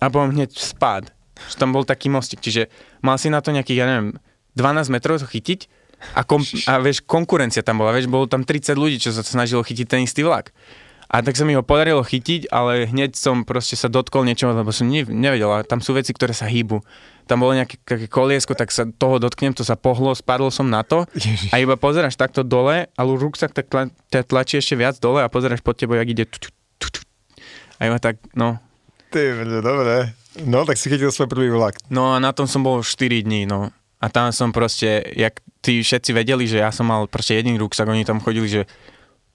Speaker 1: a potom hneď spád. Že tam bol taký mostík, čiže mal si na to nejakých, ja neviem, 12 metrov to chytiť a, kom, a vieš, konkurencia tam bola, vieš, bolo tam 30 ľudí, čo sa snažilo chytiť ten istý vlak. A tak sa mi ho podarilo chytiť, ale hneď som proste sa dotkol niečoho, lebo som ne, nevedel, a tam sú veci, ktoré sa hýbu. Tam bolo nejaké také koliesko, tak sa toho dotknem, to sa pohlo, spadol som na to
Speaker 2: Ježiš.
Speaker 1: a iba pozeráš takto dole, ale ruksak tak tla, ťa tlačí ešte viac dole a pozeráš pod tebou, jak ide. A iba tak, no.
Speaker 2: Ty, dobre. No, tak si chytil svoj prvý vlak.
Speaker 1: No a na tom som bol 4 dní, no. A tam som proste, jak tí všetci vedeli, že ja som mal proste jeden ruksak, oni tam chodili, že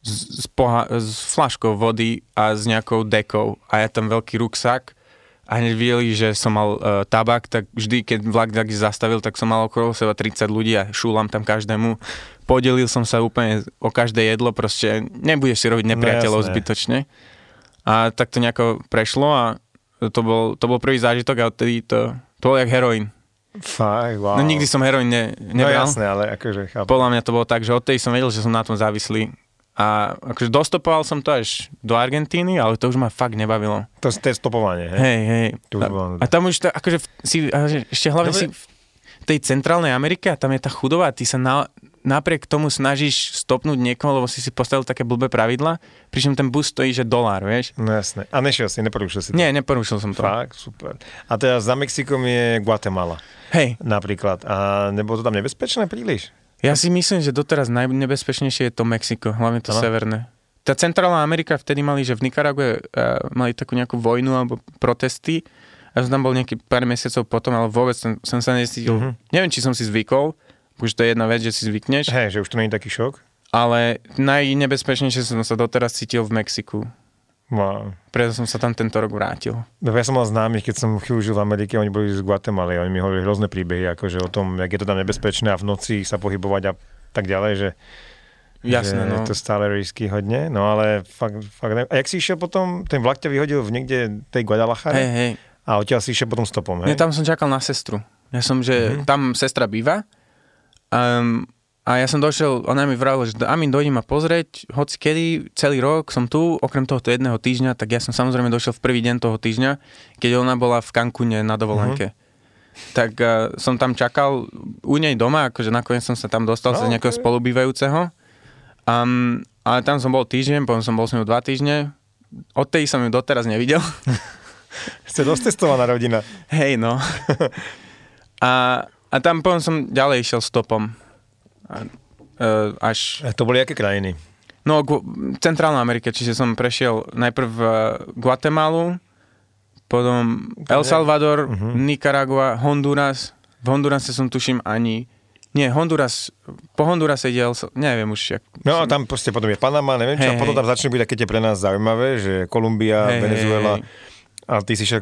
Speaker 1: s, s, poha- s flaškou vody a s nejakou dekou a ja tam veľký ruksak a hneď videli, že som mal uh, tabak, tak vždy, keď vlak tak zastavil, tak som mal okolo seba 30 ľudí a šúlam tam každému. Podelil som sa úplne o každé jedlo, proste nebudeš si robiť nepriateľov
Speaker 2: jasné.
Speaker 1: zbytočne. A tak to nejako prešlo a to bol, to bol prvý zážitok a odtedy to, to bol jak heroin.
Speaker 2: Fakt, wow.
Speaker 1: No nikdy som heroin ne,
Speaker 2: No
Speaker 1: nebral.
Speaker 2: jasné, ale akože chápem.
Speaker 1: Podľa mňa to bolo tak, že odtedy som vedel, že som na tom závislý. A akože dostopoval som to až do Argentíny, ale to už ma fakt nebavilo.
Speaker 2: To, je stopovanie, hej?
Speaker 1: Hej, hej.
Speaker 2: To
Speaker 1: A,
Speaker 2: bolo-
Speaker 1: a tam už to, akože si, ešte hlavne
Speaker 2: Dobre.
Speaker 1: si v tej centrálnej Amerike a tam je tá chudoba a ty sa na, napriek tomu snažíš stopnúť niekoho, lebo si si postavil také blbé pravidla, pričom ten bus stojí, že dolár, vieš.
Speaker 2: No jasné. A nešiel si, neporušil si to.
Speaker 1: Nie, neporušil som to.
Speaker 2: Fakt, super. A teraz za Mexikom je Guatemala
Speaker 1: Hej,
Speaker 2: napríklad. A nebolo to tam nebezpečné príliš?
Speaker 1: Ja si myslím, že doteraz najnebezpečnejšie je to Mexiko, hlavne to
Speaker 2: Áno.
Speaker 1: severné. Tá centrálna Amerika vtedy mali, že v Nikarague uh, mali takú nejakú vojnu alebo protesty a som tam bol nejaký pár mesiacov potom, ale vôbec som, som sa necítil.
Speaker 2: Mhm.
Speaker 1: Neviem, či som si zvykol, už to je jedna vec, že si zvykneš,
Speaker 2: Hej, že už to nie je taký šok.
Speaker 1: ale najnebezpečnejšie som sa doteraz cítil v Mexiku.
Speaker 2: Wow.
Speaker 1: Preto som sa tam tento rok vrátil.
Speaker 2: No, ja som mal známych, keď som chvíľu žil v Amerike, oni boli z Guatemaly, oni mi hovorili hrozné príbehy, akože o tom, jak je to tam nebezpečné a v noci sa pohybovať a tak ďalej, že,
Speaker 1: Jasné,
Speaker 2: že
Speaker 1: no.
Speaker 2: je to stále risky hodne, no ale fakt, fakt. A jak si išiel potom, ten vlak ťa vyhodil v niekde tej Guadalajare
Speaker 1: Hej, hej.
Speaker 2: a odtiaľ si išiel potom stopom, hej?
Speaker 1: Nie, tam som čakal na sestru. Ja som, že
Speaker 2: Mhm.
Speaker 1: tam sestra býva. Um, a ja som došiel, ona mi vravila, že Amin, dojdi ma pozrieť, hoci kedy, celý rok som tu, okrem tohoto jedného týždňa, tak ja som samozrejme došiel v prvý deň toho týždňa, keď ona bola v Cancúne na dovolenke. Tak uh, som tam čakal u nej doma, akože nakoniec som sa tam dostal
Speaker 2: No,
Speaker 1: cez nejakého
Speaker 2: ok.
Speaker 1: spolubývajúceho. Um, ale tam som bol týždeň, potom som bol s ňou dva týždne. Od tej som ju doteraz nevidel.
Speaker 2: Ste dosť testovaná rodina.
Speaker 1: Hej, no. A, a tam potom som ďalej išiel stopom. E, až,
Speaker 2: A to boli aké krajiny?
Speaker 1: no, Gu- Centrálna Amerika, čiže som prešiel najprv e, Guatemalu, potom El Salvador,
Speaker 2: Mhm.
Speaker 1: Nicaragua, Honduras. V Hondurase som tuším ani... Nie, Honduras, po Hondurase ide El neviem už, jak,
Speaker 2: No a tam proste potom je Panama, neviem čo,
Speaker 1: Hej,
Speaker 2: a potom tam začnú byť také tie pre nás zaujímavé, že Kolumbia,
Speaker 1: Hej,
Speaker 2: Venezuela,
Speaker 1: hej,
Speaker 2: a ty si šiel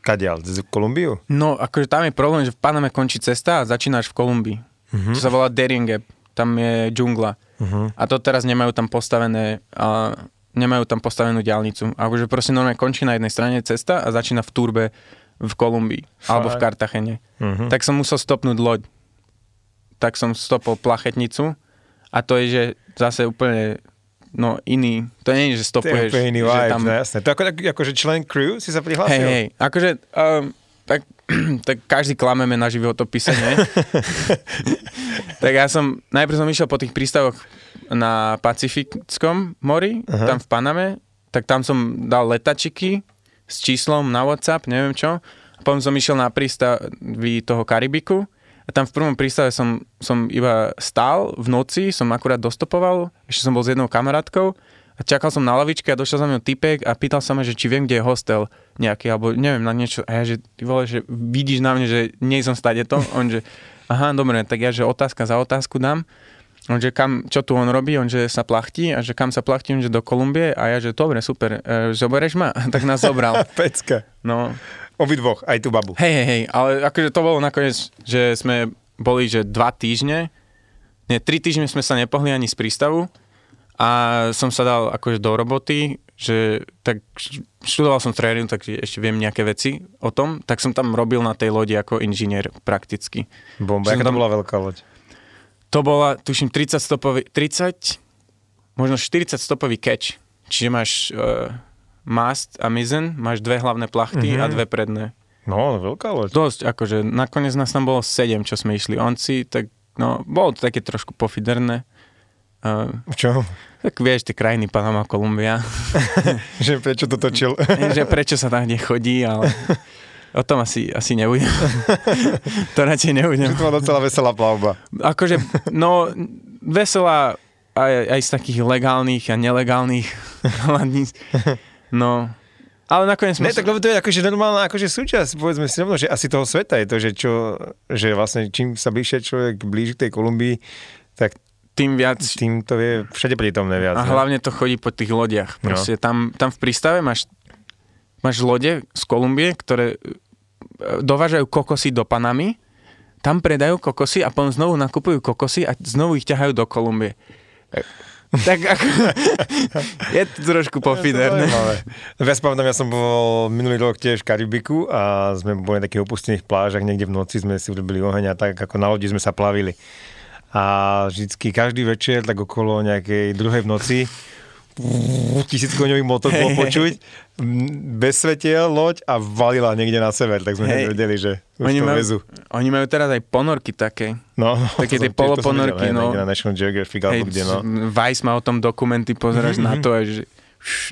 Speaker 2: kadiaľ, z Kolumbiu?
Speaker 1: No, akože tam je problém, že v Paname končí cesta a začínaš v Kolumbii.
Speaker 2: Mhm.
Speaker 1: To sa volá Darien Gap. Tam je džungla.
Speaker 2: Uh-huh.
Speaker 1: A to teraz nemajú tam postavené, a nemajú tam postavenú diálnicu. A už proste normálne končí na jednej strane cesta a začína v Turbe v Kolumbii. Alebo v
Speaker 2: Fakt?
Speaker 1: Kartachene.
Speaker 2: Uh-huh.
Speaker 1: Tak som musel stopnúť loď. Tak som stopol plachetnicu. A to je, že zase úplne no iný. To nie je, že
Speaker 2: To je
Speaker 1: stopuješ.
Speaker 2: úplne iný
Speaker 1: že
Speaker 2: vibe,
Speaker 1: tam,
Speaker 2: no jasné. To ako, ako, že člen crew si sa prihlásil?
Speaker 1: Hej, hej, akože, um, tak, tak každý klameme na životopise, nie? tak ja som, najprv som išiel po tých prístavoch na Pacifickom mori,
Speaker 2: Aha.
Speaker 1: tam v Paname, tak tam som dal letačiky s číslom na WhatsApp, neviem čo. A potom som išiel na prístavy toho Karibiku a tam v prvom prístave som, som iba stál v noci, som akurát dostopoval, ešte som bol s jednou kamarátkou a čakal som na lavičke a došiel za mňou typek a pýtal sa ma, že či viem, kde je hostel nejaký, alebo neviem, na niečo. A ja, že ty vole, že vidíš na mne, že nie som stade to. On, že aha, dobre, tak ja, že otázka za otázku dám. On, že kam, čo tu on robí, on, že sa plachtí a že kam sa plachtí, on, že do Kolumbie a ja, že dobre, super, e, zoberieš ma? tak nás zobral.
Speaker 2: Pecka.
Speaker 1: No,
Speaker 2: Obidvoch, aj tú babu.
Speaker 1: hej, hej, hej, ale akože to bolo nakoniec, že sme boli, že dva týždne, nie, tri týždne sme sa nepohli ani z prístavu a som sa dal akože do roboty, že tak študoval som tréning, tak ešte viem nejaké veci o tom, tak som tam robil na tej lodi ako inžinier prakticky.
Speaker 2: Bomba. Aká to
Speaker 1: tam-
Speaker 2: bola veľká loď?
Speaker 1: To bola, tuším, 30 stopový, 30, možno 40 stopový catch. Čiže máš uh, mast a mizen, máš dve hlavné plachty mm-hmm. a
Speaker 2: Mhm.
Speaker 1: dve predné.
Speaker 2: No, veľká loď.
Speaker 1: Dosť, akože nakoniec nás tam bolo 7, čo sme išli onci, tak no, bolo to také trošku pofiderné.
Speaker 2: V čom?
Speaker 1: tak vieš, tie krajiny Panama, Kolumbia,
Speaker 2: že prečo to točil?
Speaker 1: že prečo sa tam nechodí, ale o tom asi, asi nebudem. to radšej nebudem.
Speaker 2: že to bola docela veselá plavba.
Speaker 1: Akože, no, veselá aj, aj z takých legálnych a nelegálnych hľadníc. No, ale nakoniec sme...
Speaker 2: Ne, tak lebo to je akože normálna akože súčasť, povedzme si rovno, že asi toho sveta je to, že čo, že vlastne čím sa bližšie človek blíži k tej Kolumbii, tak
Speaker 1: tým viac...
Speaker 2: tým to vie všade prítomné viac.
Speaker 1: A
Speaker 2: ne?
Speaker 1: hlavne to chodí po tých lodiach.
Speaker 2: No.
Speaker 1: Proste tam, tam v prístave máš, máš lode z Kolumbie, ktoré e, dovážajú kokosy do Panamy, tam predajú kokosy a potom znovu nakupujú kokosy a znovu ich ťahajú do Kolumbie. E, Tak ako, je to trošku pofiderné.
Speaker 2: Ja pamätám, ja som bol minulý rok tiež v Karibiku a sme boli na takých opustených plážach, niekde v noci sme si urobili oheň a tak ako na lodi sme sa plavili. A vždycky každý večer, tak okolo nejakej druhej v noci, tisíckoňový motor bol počuť, bez svetiel loď a valila niekde na sever, tak sme hneď vedeli, že už
Speaker 1: Oni
Speaker 2: to
Speaker 1: majú,
Speaker 2: väzu.
Speaker 1: oni majú teraz aj ponorky také.
Speaker 2: No, no,
Speaker 1: také tie poloponorky, no.
Speaker 2: Na National Geographic alebo kde, no.
Speaker 1: Vice má o tom dokumenty, pozeráš na to. Že,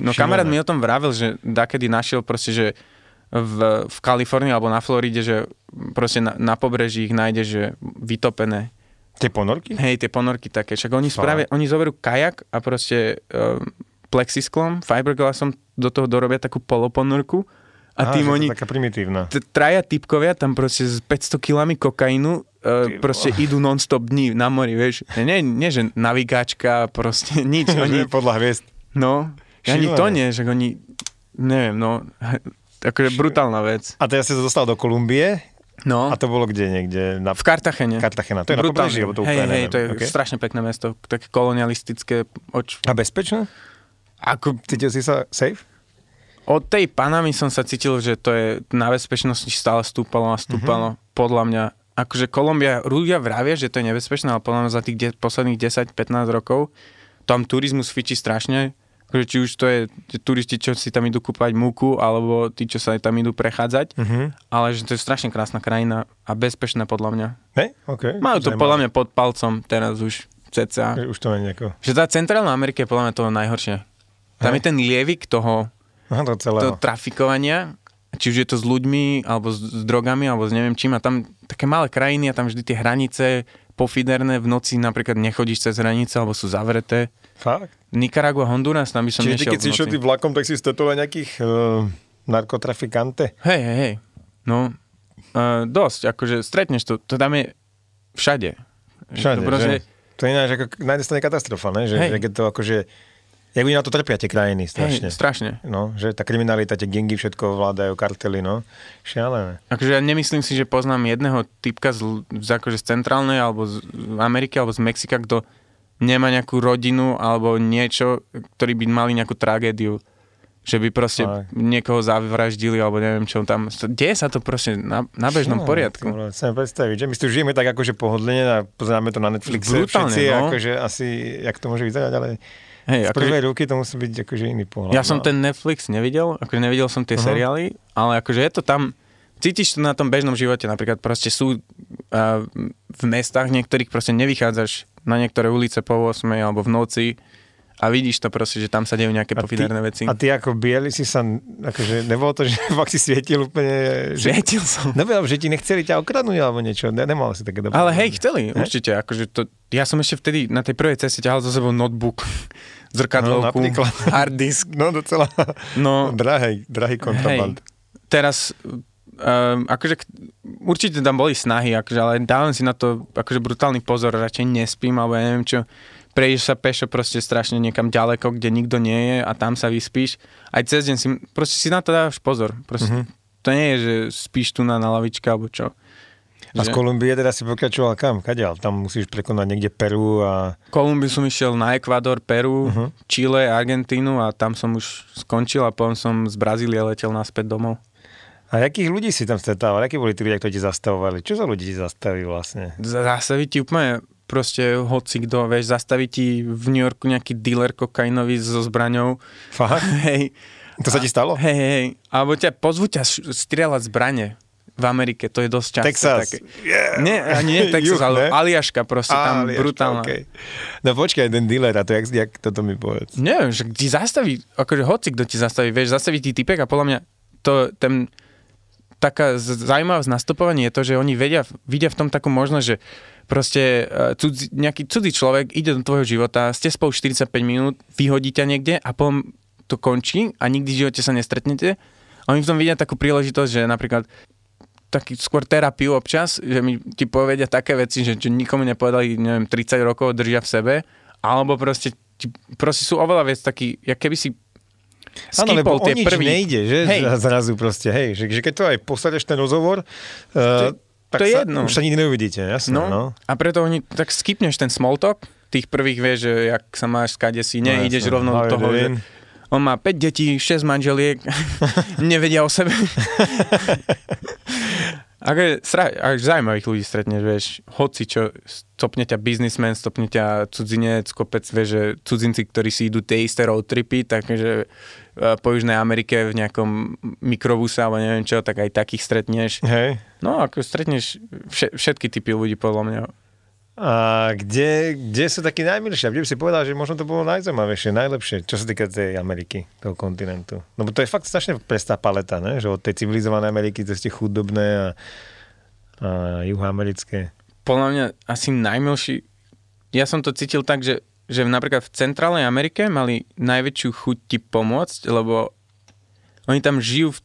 Speaker 1: no kamarát mi o tom vravil, že dakedy našiel proste, že v, v Kalifornii alebo na Floride, že proste na, na pobreží ich nájde, že vytopené.
Speaker 2: Tie ponorky?
Speaker 1: Hej, tie ponorky také. Však oni spravia, oni zoberú kajak a proste um, plexisklom, fiberglassom do toho dorobia takú poloponorku A
Speaker 2: Aha,
Speaker 1: tým oni,
Speaker 2: Taká primitívna.
Speaker 1: t- traja typkovia tam proste s 500 kilami kokainu uh, proste idú non-stop dní na mori, vieš. Nie, nie že navigáčka, proste nič. Oni,
Speaker 2: Podľa hviezd.
Speaker 1: no, ani to nie, že oni, neviem, no, akože brutálna vec.
Speaker 2: A teraz si sa dostal do Kolumbie
Speaker 1: No,
Speaker 2: a to bolo kde niekde? Na
Speaker 1: v Kartachene.
Speaker 2: Cartagena. To je na pobreží, alebo to
Speaker 1: hej,
Speaker 2: úplne
Speaker 1: hej,
Speaker 2: neviem.
Speaker 1: to je
Speaker 2: Okay.
Speaker 1: strašne pekné mesto, také kolonialistické. Oč...
Speaker 2: A bezpečné?
Speaker 1: Ako
Speaker 2: Cítil si sa safe?
Speaker 1: od tej Panamy som sa cítil, že to je na bezpečnosti stále stúpalo a stúpalo.
Speaker 2: Mhm.
Speaker 1: Podľa mňa, akože Kolumbia, ľudia vravia, že to je nebezpečné, ale podľa mňa za tých de- posledných 10-15 rokov tam turizmus fičí strašne. Akože či už to je turisti, čo si tam idú kúpať múku, alebo tí, čo sa tam idú prechádzať.
Speaker 2: Mhm.
Speaker 1: Ale že to je strašne krásna krajina a bezpečná podľa mňa.
Speaker 2: Hej, OK.
Speaker 1: Majú to
Speaker 2: Zajímavé.
Speaker 1: podľa mňa pod palcom teraz už cca.
Speaker 2: Už to je nejako...
Speaker 1: Že tá centrálna Amerika je podľa mňa toho najhoršie. Tam
Speaker 2: Hej.
Speaker 1: je ten lievik toho,
Speaker 2: Aha, to
Speaker 1: toho trafikovania, či už je to s ľuďmi, alebo s, s drogami, alebo s neviem čím. A tam také malé krajiny a tam vždy tie hranice pofiderné v noci napríklad nechodíš cez hranice, alebo sú zavreté.
Speaker 2: Fakt?
Speaker 1: Nicaragua, Honduras, tam by som
Speaker 2: Čiže ty, keď si išiel vlakom, tak si stretol aj nejakých uh, narkotrafikante?
Speaker 1: Hej, hej, hej. No, uh, dosť, akože stretneš to, to tam je všade.
Speaker 2: Všade,
Speaker 1: to proste,
Speaker 2: že? To je ináč ako na jednej strane katastrofa, ne? Že,
Speaker 1: Hej.
Speaker 2: že keď to akože... Jak oni na to trpia tie krajiny strašne.
Speaker 1: Hej, strašne.
Speaker 2: No, že tá kriminalita, tie gengy, všetko vládajú, kartely, no. Šialené.
Speaker 1: Akože ja nemyslím si, že poznám jedného typka z, z, akože z centrálnej alebo z Ameriky alebo z Mexika, kto nemá nejakú rodinu alebo niečo, ktorí by mali nejakú tragédiu. Že by proste
Speaker 2: Tak.
Speaker 1: niekoho zavraždili alebo neviem čo tam. Deje sa to proste na, na bežnom
Speaker 2: No,
Speaker 1: poriadku.
Speaker 2: Chcem predstaviť, že my tu žijeme tak akože pohodlne a pozeráme to na Netflixe
Speaker 1: Brutálne,
Speaker 2: všetci,
Speaker 1: no.
Speaker 2: akože asi, jak to môže vyzerať, ale
Speaker 1: Hej,
Speaker 2: z
Speaker 1: akože,
Speaker 2: prvej ruky to musí byť akože iný pohľad.
Speaker 1: ja som
Speaker 2: no.
Speaker 1: ten Netflix nevidel, akože nevidel som tie
Speaker 2: Aha.
Speaker 1: seriály, ale akože je to tam, cítiš to na tom bežnom živote, napríklad proste sú uh, v mestách niektorých proste nevychádzaš na niektoré ulice po 8 alebo v noci a vidíš to proste, že tam sa dejú nejaké pofiderné veci.
Speaker 2: A ty ako biely si sa, akože nebolo to, že fakt si svietil úplne...
Speaker 1: Svietil som.
Speaker 2: no že ti nechceli ťa okradnúť alebo niečo, ne, nemal si také dobré.
Speaker 1: Ale hej, chceli,
Speaker 2: Hej?
Speaker 1: určite. Akože to, ja som ešte vtedy na tej prvej ceste ťahal so sebou notebook, zrkadlovku,
Speaker 2: No,
Speaker 1: hard disk.
Speaker 2: No docela
Speaker 1: No,
Speaker 2: drahý, drahý kontraband.
Speaker 1: teraz um, akože určite tam boli snahy, akože, ale dávam si na to akože brutálny pozor, radšej nespím, alebo ja neviem čo, prejdeš sa pešo proste strašne niekam ďaleko, kde nikto nie je a tam sa vyspíš. Aj cez deň si, proste si na to dávaš pozor. Proste,
Speaker 2: Mhm.
Speaker 1: To nie je, že spíš tu na, na lavičke alebo čo.
Speaker 2: A z
Speaker 1: Že-
Speaker 2: Kolumbie teda si pokračoval kam? Kadiaľ? Tam musíš prekonať niekde Peru a...
Speaker 1: Kolumbiu som išiel na Ekvador, Peru,
Speaker 2: Mhm.
Speaker 1: uh-huh. Chile, Argentínu a tam som už skončil a potom som z Brazílie letel naspäť domov.
Speaker 2: A jakých ľudí si tam stretával? Akí boli tí ľudia, ktorí ti zastavovali? Čo za ľudí ti zastavili vlastne?
Speaker 1: Zastaví ti úplne proste hoci kto, vieš, zastaví ti v New Yorku nejaký dealer kokainový so zbraňou.
Speaker 2: Fakt?
Speaker 1: Hej.
Speaker 2: To sa ti stalo?
Speaker 1: Hej, hej, hej. Alebo ťa pozvú ťa strieľať zbrane v Amerike, to je dosť často.
Speaker 2: Texas.
Speaker 1: Také.
Speaker 2: Yeah.
Speaker 1: Nie, nie Texas,
Speaker 2: Juh,
Speaker 1: ale
Speaker 2: ne?
Speaker 1: Aliaška proste tam
Speaker 2: Aliaška,
Speaker 1: brutálna.
Speaker 2: okej. No počkaj, ten dealer, a to jak, jak toto mi povedz.
Speaker 1: Neviem, že ti zastaví, akože hoci kto ti zastaví, vieš, zastaví ti typek a podľa mňa to, ten, taká z- zaujímavosť nastupovania je to, že oni vedia, vidia v tom takú možnosť, že proste eh, cudzí, nejaký cudzí človek ide do tvojho života, ste spolu 45 minút, vyhodí ťa niekde a potom to končí a nikdy v živote sa nestretnete. A oni v tom vidia takú príležitosť, že napríklad taký skôr terapiu občas, že mi ti povedia také veci, že, že nikomu nepovedali, neviem, 30 rokov držia v sebe, alebo proste, proste sú oveľa viac taký, jak keby si
Speaker 2: Áno, lebo o
Speaker 1: tie
Speaker 2: nič
Speaker 1: prvý.
Speaker 2: nejde, že?
Speaker 1: Hej.
Speaker 2: Zrazu proste, hej. Že, že keď to aj posadeš ten rozhovor, uh, tak
Speaker 1: to je
Speaker 2: sa,
Speaker 1: jedno.
Speaker 2: už sa nikdy neuvidíte, jasné, no.
Speaker 1: No, a preto oni, tak skipneš ten small talk, tých prvých vieš, že jak sa máš, skade si,
Speaker 2: No,
Speaker 1: nie, ideš
Speaker 2: jasné.
Speaker 1: rovno do toho, že on má 5 detí, 6 manželiek, nevedia o sebe. Ako sra- až zaujímavých ľudí stretneš, vieš, hoci čo, stopne ťa biznismen, stopne ťa cudzinec, kopec, vieš, že cudzinci, ktorí si idú tie isté road tripy, takže po Južnej Amerike v nejakom mikrobuse alebo neviem čo, tak aj takých stretneš.
Speaker 2: Hej.
Speaker 1: No, ako stretneš vše- všetky typy ľudí, podľa mňa.
Speaker 2: A kde, kde sú takí najmilšie? A Kde by si povedal, že možno to bolo najzaujímavejšie, najlepšie, čo sa týka tej Ameriky, toho kontinentu? No bo to je fakt strašne prestá paleta, ne? Že od tej civilizovanej Ameriky to ste chudobné a, a juhoamerické.
Speaker 1: Podľa mňa asi najmilší, ja som to cítil tak, že, že napríklad v Centrálnej Amerike mali najväčšiu chuť ti pomôcť, lebo oni tam žijú v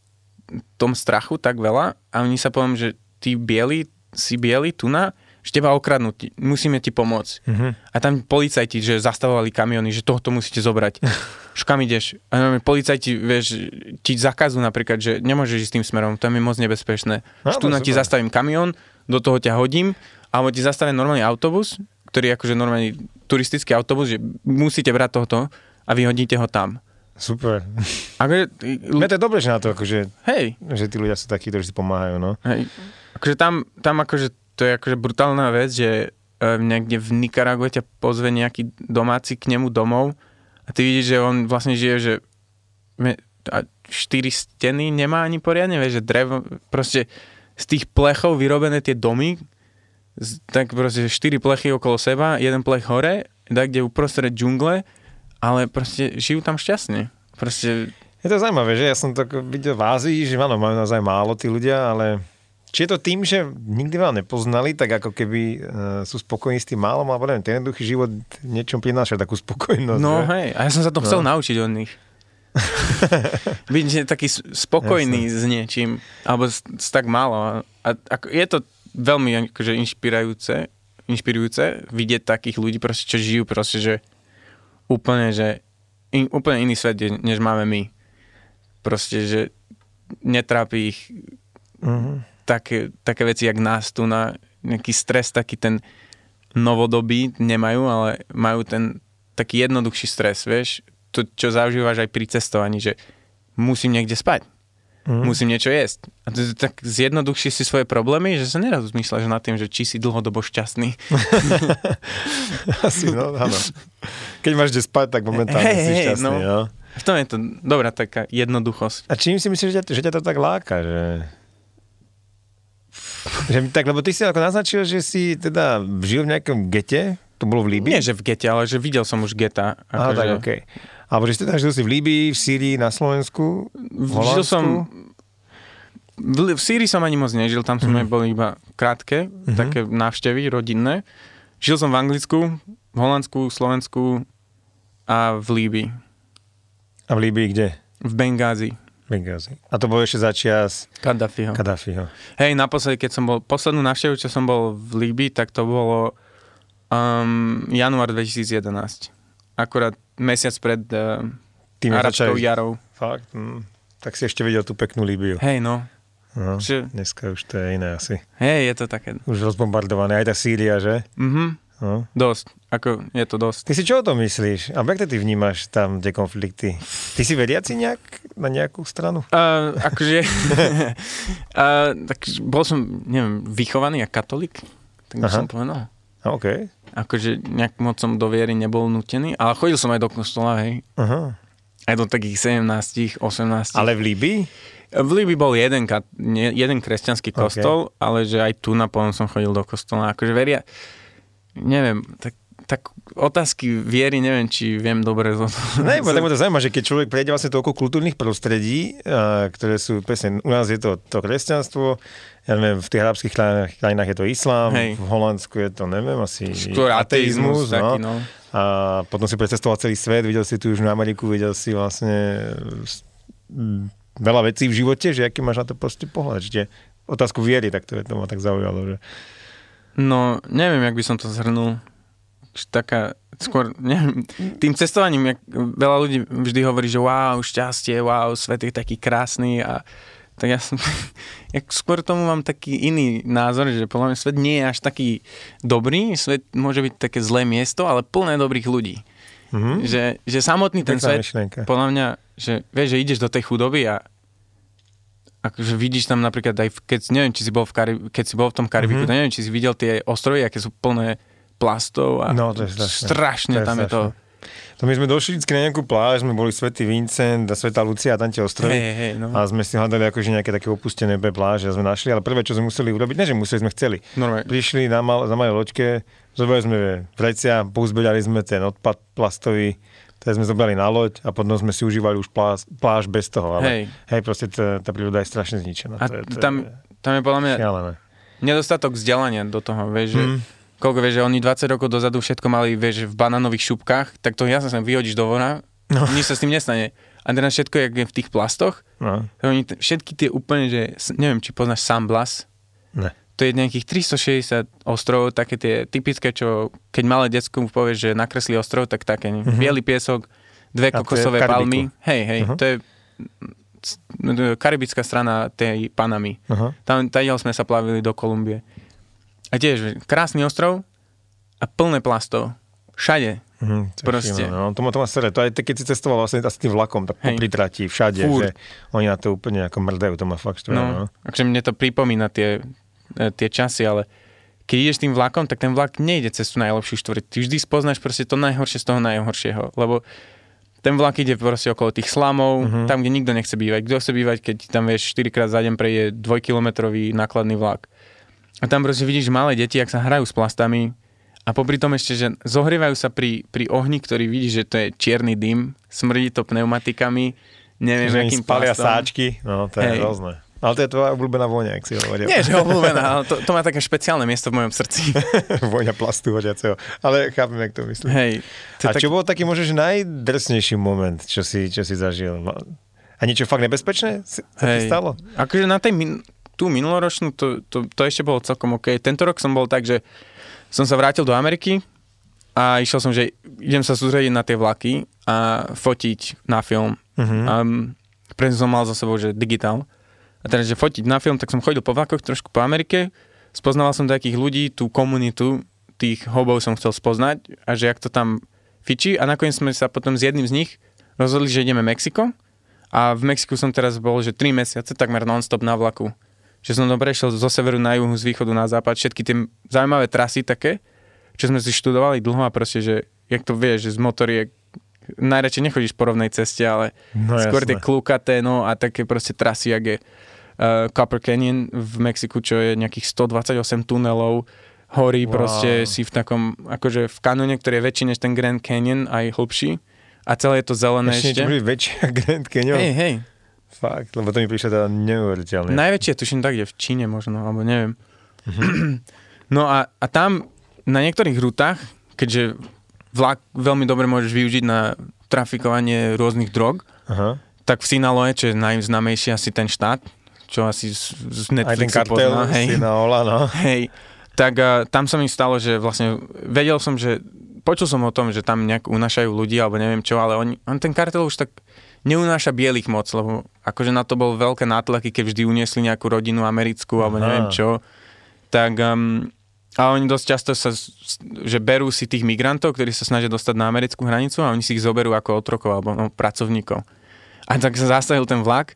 Speaker 1: tom strachu tak veľa a oni sa poviem, že tí bieli, si bieli tu na, že teba okradnú, musíme ti pomôcť.
Speaker 2: Mhm.
Speaker 1: A tam policajti, že zastavovali kamiony, že tohoto musíte zobrať. Už kam ideš? A policajti, vieš, ti zakazujú napríklad, že nemôžeš ísť tým smerom, tam je moc nebezpečné.
Speaker 2: No,
Speaker 1: tu
Speaker 2: to
Speaker 1: na ti zastavím kamión, do toho ťa hodím, alebo ti zastavím normálny autobus, ktorý je akože normálny turistický autobus, že musíte brať tohoto a vyhodíte ho tam.
Speaker 2: Super.
Speaker 1: Akože,
Speaker 2: Mne to je dobre, že na to, akože,
Speaker 1: hej,
Speaker 2: že tí ľudia sú takí, ktorí si pomáhajú, no.
Speaker 1: hej. Akože tam, tam akože, to je akože brutálna vec, že e, niekde v Nikarague ťa pozve nejaký domáci k nemu domov a ty vidíš, že on vlastne žije, že a štyri steny nemá ani poriadne, vieš, že drevo, proste z tých plechov vyrobené tie domy, tak proste štyri plechy okolo seba, jeden plech hore, tak kde uprostred džungle, ale proste žijú tam šťastne. Proste,
Speaker 2: Je to zaujímavé, že ja som to videl v Ázii, že áno, majú naozaj málo tí ľudia, ale či je to tým, že nikdy veľa nepoznali, tak ako keby uh, sú spokojní s tým málom, alebo neviem, ten jednoduchý život niečom prináša takú spokojnosť.
Speaker 1: no
Speaker 2: že?
Speaker 1: hej, a ja som sa to chcel naučiť od nich. Byť že taký spokojný s niečím, alebo s, s tak málo. A ako, je to veľmi akože inšpirujúce, inšpirujúce vidieť takých ľudí, proste, čo žijú proste, že úplne, že in, úplne iný svet, je, než máme my. Proste, že netrápi ich
Speaker 2: Mhm.
Speaker 1: také, také veci, jak nás tu na nejaký stres, taký ten novodobý nemajú, ale majú ten taký jednoduchší stres, vieš, to, čo zažívaš aj pri cestovaní, že musím niekde spať,
Speaker 2: Mhm.
Speaker 1: musím niečo jesť. A to, tak zjednoduchší si svoje problémy, že sa neraz nad tým, že či si dlhodobo šťastný.
Speaker 2: Asi, no, áno. Keď máš kde spať, tak momentálne
Speaker 1: Hej,
Speaker 2: si šťastný,
Speaker 1: no.
Speaker 2: no.
Speaker 1: V tom je to dobrá taká jednoduchosť.
Speaker 2: A čím si myslíš, že ťa, že ťa to tak láka, že... že tak, lebo ty si ako naznačil, že si teda žil v nejakom gete, to bolo v Líbii?
Speaker 1: Nie, že v gete, ale že videl som už geta.
Speaker 2: Aha,
Speaker 1: akože-
Speaker 2: tak okej. Alebo že si teda žil si v Líbii, v Sýrii, na Slovensku, v
Speaker 1: Žil
Speaker 2: Holandsku?
Speaker 1: som... V, v Sýrii som ani moc nežil, tam sme
Speaker 2: Mhm.
Speaker 1: boli iba krátke, také návštevy rodinné. Žil som v Anglicku, v Holandsku, Slovensku a v Líbii,
Speaker 2: A v Líbii kde?
Speaker 1: v Bengázi,
Speaker 2: Benghazi. A to bolo ešte začias
Speaker 1: Kaddafiho.
Speaker 2: Kadáfiho.
Speaker 1: Hej, naposledy, keď som bol, poslednú návštevu, čo som bol v Líbii, tak to bolo um, január 2011. Akurát mesiac pred uh,
Speaker 2: Tým
Speaker 1: arabskou jarou.
Speaker 2: Fakt? Hm. Tak si ešte videl tú peknú Líbiu.
Speaker 1: Hej, no.
Speaker 2: No,
Speaker 1: Že-
Speaker 2: dneska už to je iné asi.
Speaker 1: Hej, je to také.
Speaker 2: Už rozbombardované. Aj tá Sýria, že?
Speaker 1: Mhm,
Speaker 2: No.
Speaker 1: dosť. Ako, je to dosť.
Speaker 2: Ty si čo o tom myslíš? A jak to ty vnímaš tam tie konflikty? Ty si veriaci nejak na nejakú stranu?
Speaker 1: Uh, akože, uh, tak bol som, neviem, vychovaný ako katolík, tak by som povedal.
Speaker 2: OK.
Speaker 1: Akože nejak moc som do viery nebol nutený, ale chodil som aj do kostola, hej.
Speaker 2: Aha.
Speaker 1: Aj do takých 17, 18.
Speaker 2: Ale v Líbii?
Speaker 1: V Líbi bol jeden, jeden kresťanský kostol, ale že aj tu na som chodil do kostola. Akože veria, neviem, tak, tak otázky viery, neviem, či viem dobre.
Speaker 2: Ne, bo tak ma to zaujíma, že keď človek prejde vlastne toľko kultúrnych prostredí, a, ktoré sú, presne, u nás je to, to kresťanstvo, ja neviem, v tých arabských krajinách, krajinách je to islám,
Speaker 1: Hej.
Speaker 2: v Holandsku je to, neviem, asi
Speaker 1: Skôr ateizmus, taký,
Speaker 2: no.
Speaker 1: no.
Speaker 2: A potom si precestoval celý svet, videl si tu Južnú Ameriku, videl si vlastne s- m, veľa vecí v živote, že aký máš na to proste pohľad, že otázku viery, tak to, je, to ma tak zaujalo, že
Speaker 1: No, neviem, jak by som to zhrnul. Taká, skôr, neviem, tým cestovaním, jak veľa ľudí vždy hovorí, že wow, šťastie, wow, svet je taký krásny a tak ja som, jak skôr tomu mám taký iný názor, že podľa mňa svet nie je až taký dobrý, svet môže byť také zlé miesto, ale plné dobrých ľudí.
Speaker 2: Mhm.
Speaker 1: Že, že samotný ten
Speaker 2: Pekná
Speaker 1: svet,
Speaker 2: myšlienka.
Speaker 1: podľa mňa, že vieš, že ideš do tej chudoby a akože vidíš tam napríklad aj, keď, neviem, či si bol v, Karib- keď si bol v tom Karibiku,
Speaker 2: Mhm.
Speaker 1: mm-hmm. neviem, či si videl tie ostrovy, aké sú plné plastov a
Speaker 2: No, to je strašné.
Speaker 1: strašne
Speaker 2: To je
Speaker 1: tam je to.
Speaker 2: strašné. To my sme došli vždy na nejakú pláž, sme boli Svetý Vincent a Svetá Lucia a tam tie ostrovy.
Speaker 1: Hej, hej, no.
Speaker 2: A sme si hľadali akože nejaké také opustené pláže a sme našli, ale prvé, čo sme museli urobiť, ne, že museli, sme chceli.
Speaker 1: Normálne.
Speaker 2: Prišli na, mal, na malej loďke, zobrali sme vrecia, pouzberali sme ten odpad plastový, teda sme zobrali na loď a potom sme si užívali už pláž, pláž bez toho. Ale,
Speaker 1: Hej.
Speaker 2: hej proste tá, tá príroda je strašne zničená.
Speaker 1: A
Speaker 2: to je, to
Speaker 1: tam,
Speaker 2: je
Speaker 1: tam je podľa mňa
Speaker 2: šialené.
Speaker 1: nedostatok vzdelania do toho, vieš, že
Speaker 2: Mm.
Speaker 1: Koľko vieš, že oni 20 rokov dozadu všetko mali, vieš, v banánových šupkách, tak to jasne sa vyhodíš do vora,
Speaker 2: No.
Speaker 1: nič sa s tým nestane. A teraz všetko je v tých plastoch.
Speaker 2: No.
Speaker 1: Oni t- všetky tie úplne, že neviem, či poznáš San Blas.
Speaker 2: Ne.
Speaker 1: To je nejakých 360 ostrovov, také tie typické, čo keď malé decku povieš, že nakreslí ostrov, tak také. Mm-hmm. Bielý piesok, dve kokosové palmy. Hej, hej,
Speaker 2: Mhm.
Speaker 1: to je karibická strana tej Panamy.
Speaker 2: Aha.
Speaker 1: Tam tadiaľ sme sa plavili do Kolumbie. A tiež, krásny ostrov a plné plastov. Všade.
Speaker 2: Mhm, to
Speaker 1: Proste.
Speaker 2: šílené, No, to má, to má sere. To aj keď si cestoval vlastne asi tým vlakom, tak
Speaker 1: Hej.
Speaker 2: pri trati, všade,
Speaker 1: Fúr.
Speaker 2: že oni na to úplne ako mrdajú, to má fakt štve, no.
Speaker 1: No, akože mne to pripomína tie, e, tie časy, ale keď ideš tým vlakom, tak ten vlak nejde cez tú najlepšiu štvrť. Ty vždy spoznáš proste to najhoršie z toho najhoršieho, lebo ten vlak ide proste okolo tých slamov, uh-huh. tam, kde nikto nechce bývať. Kto chce bývať, keď tam vieš 4 krát za deň prejde dvojkilometrový nákladný vlak. A tam proste vidíš malé deti, ak sa hrajú s plastami a popri tom ešte, že zohrievajú sa pri, pri ohni, ktorý vidíš, že to je čierny dym, smrdí to pneumatikami, neviem,
Speaker 2: Že
Speaker 1: akým
Speaker 2: spalia
Speaker 1: plastom.
Speaker 2: sáčky, no to je
Speaker 1: Hej.
Speaker 2: hrozné. Ale to je tvoja obľúbená vôňa, ak si hovoril.
Speaker 1: Nie, že obľúbená, ale to, to má také špeciálne miesto v mojom srdci.
Speaker 2: vôňa plastu hoďaceho. Ale chápem, jak to myslíš.
Speaker 1: Hej. To
Speaker 2: A
Speaker 1: je
Speaker 2: čo bol taký možno, najdrsnejší moment, čo si, čo si zažil? No, A niečo fakt nebezpečné sa ti
Speaker 1: Hej.
Speaker 2: stalo?
Speaker 1: Akože na tej min- tú minuloročnú, to, to, to ešte bolo celkom OK. Tento rok som bol tak, že som sa vrátil do Ameriky a išiel som, že idem sa sústrediť na tie vlaky a fotiť na film.
Speaker 2: Mhm.
Speaker 1: Um, preto som mal za sebou, že digitál. A teraz, že fotiť na film, tak som chodil po vlakoch trošku po Amerike, spoznával som takých ľudí, tú komunitu tých hobov som chcel spoznať a že jak to tam fičí a nakoniec sme sa potom s jedným z nich rozhodli, že ideme Mexiko a v Mexiku som teraz bol, že 3 mesiace takmer non-stop na vlaku. Že som to prešiel zo severu na juhu, z východu na západ, všetky tie zaujímavé trasy také, čo sme si študovali dlho a proste, že jak to vieš, že z motoriek najradšej nechodíš po rovnej ceste, ale
Speaker 2: No
Speaker 1: skôr
Speaker 2: jasné.
Speaker 1: tie klúkaté, no a také proste trasy, jak je uh, Copper Canyon v Mexiku, čo je nejakých 128 tunelov, horí
Speaker 2: Wow.
Speaker 1: proste si v takom, akože v kanóne, ktorý je väčší než ten Grand Canyon, aj hlbší. A celé je to zelené
Speaker 2: Ešte
Speaker 1: ešte.
Speaker 2: ako Grand Canyon?
Speaker 1: Hej, hej.
Speaker 2: Fakt, lebo to mi prišlo teda neuveriteľné.
Speaker 1: Najväčšie, tuším tak, kde v Číne možno, alebo neviem.
Speaker 2: Mhm.
Speaker 1: no a, a tam na niektorých rutách, keďže vlak veľmi dobre môžeš využiť na trafikovanie rôznych drog,
Speaker 2: Aha.
Speaker 1: tak v Sinaloe, čo je najznámejší asi ten štát, čo asi z, z
Speaker 2: Aj ten
Speaker 1: Netflixu
Speaker 2: kartel
Speaker 1: pozná, hej,
Speaker 2: si na Ola, no.
Speaker 1: hej, tak uh, tam sa mi stalo, že vlastne vedel som, že počul som o tom, že tam nejak unášajú ľudí, alebo neviem čo, ale on, on ten kartel už tak neunáša bielých moc, lebo akože na to bol veľké nátlaky, keď vždy uniesli nejakú rodinu americkú, alebo
Speaker 2: Aha.
Speaker 1: neviem čo, tak um, a oni dosť často sa, že berú si tých migrantov, ktorí sa snažia dostať na americkú hranicu a oni si ich zoberú ako otrokov alebo no, pracovníkov. A tak sa zastavil ten vlak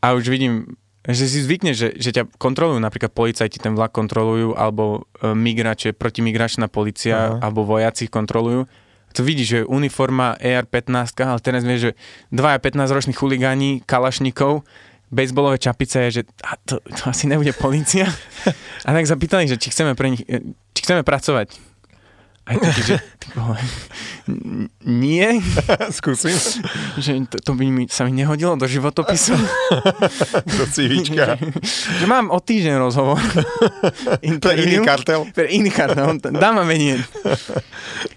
Speaker 1: a už vidím, že si zvykne, že, že ťa kontrolujú, napríklad policajti ten vlak kontrolujú, alebo e, migrače, protimigračná policia,
Speaker 2: Aha.
Speaker 1: alebo vojaci kontrolujú. To vidíš, že uniforma AR-15, ale teraz vieš, že dvaja 15-roční chuligáni, kalašníkov, bejsbolové čapice, že a to, to asi nebude policia. A tak sa pýtali, že či chceme pre nich, e, či chceme pracovať. A je taký, že nie,
Speaker 2: Skúsim.
Speaker 1: že to, to by mi, sa mi nehodilo do životopisu.
Speaker 2: Do civička.
Speaker 1: že mám o týždeň rozhovor.
Speaker 2: Pre iný kartel.
Speaker 1: Pre iný kartel. Dá ma vedieť.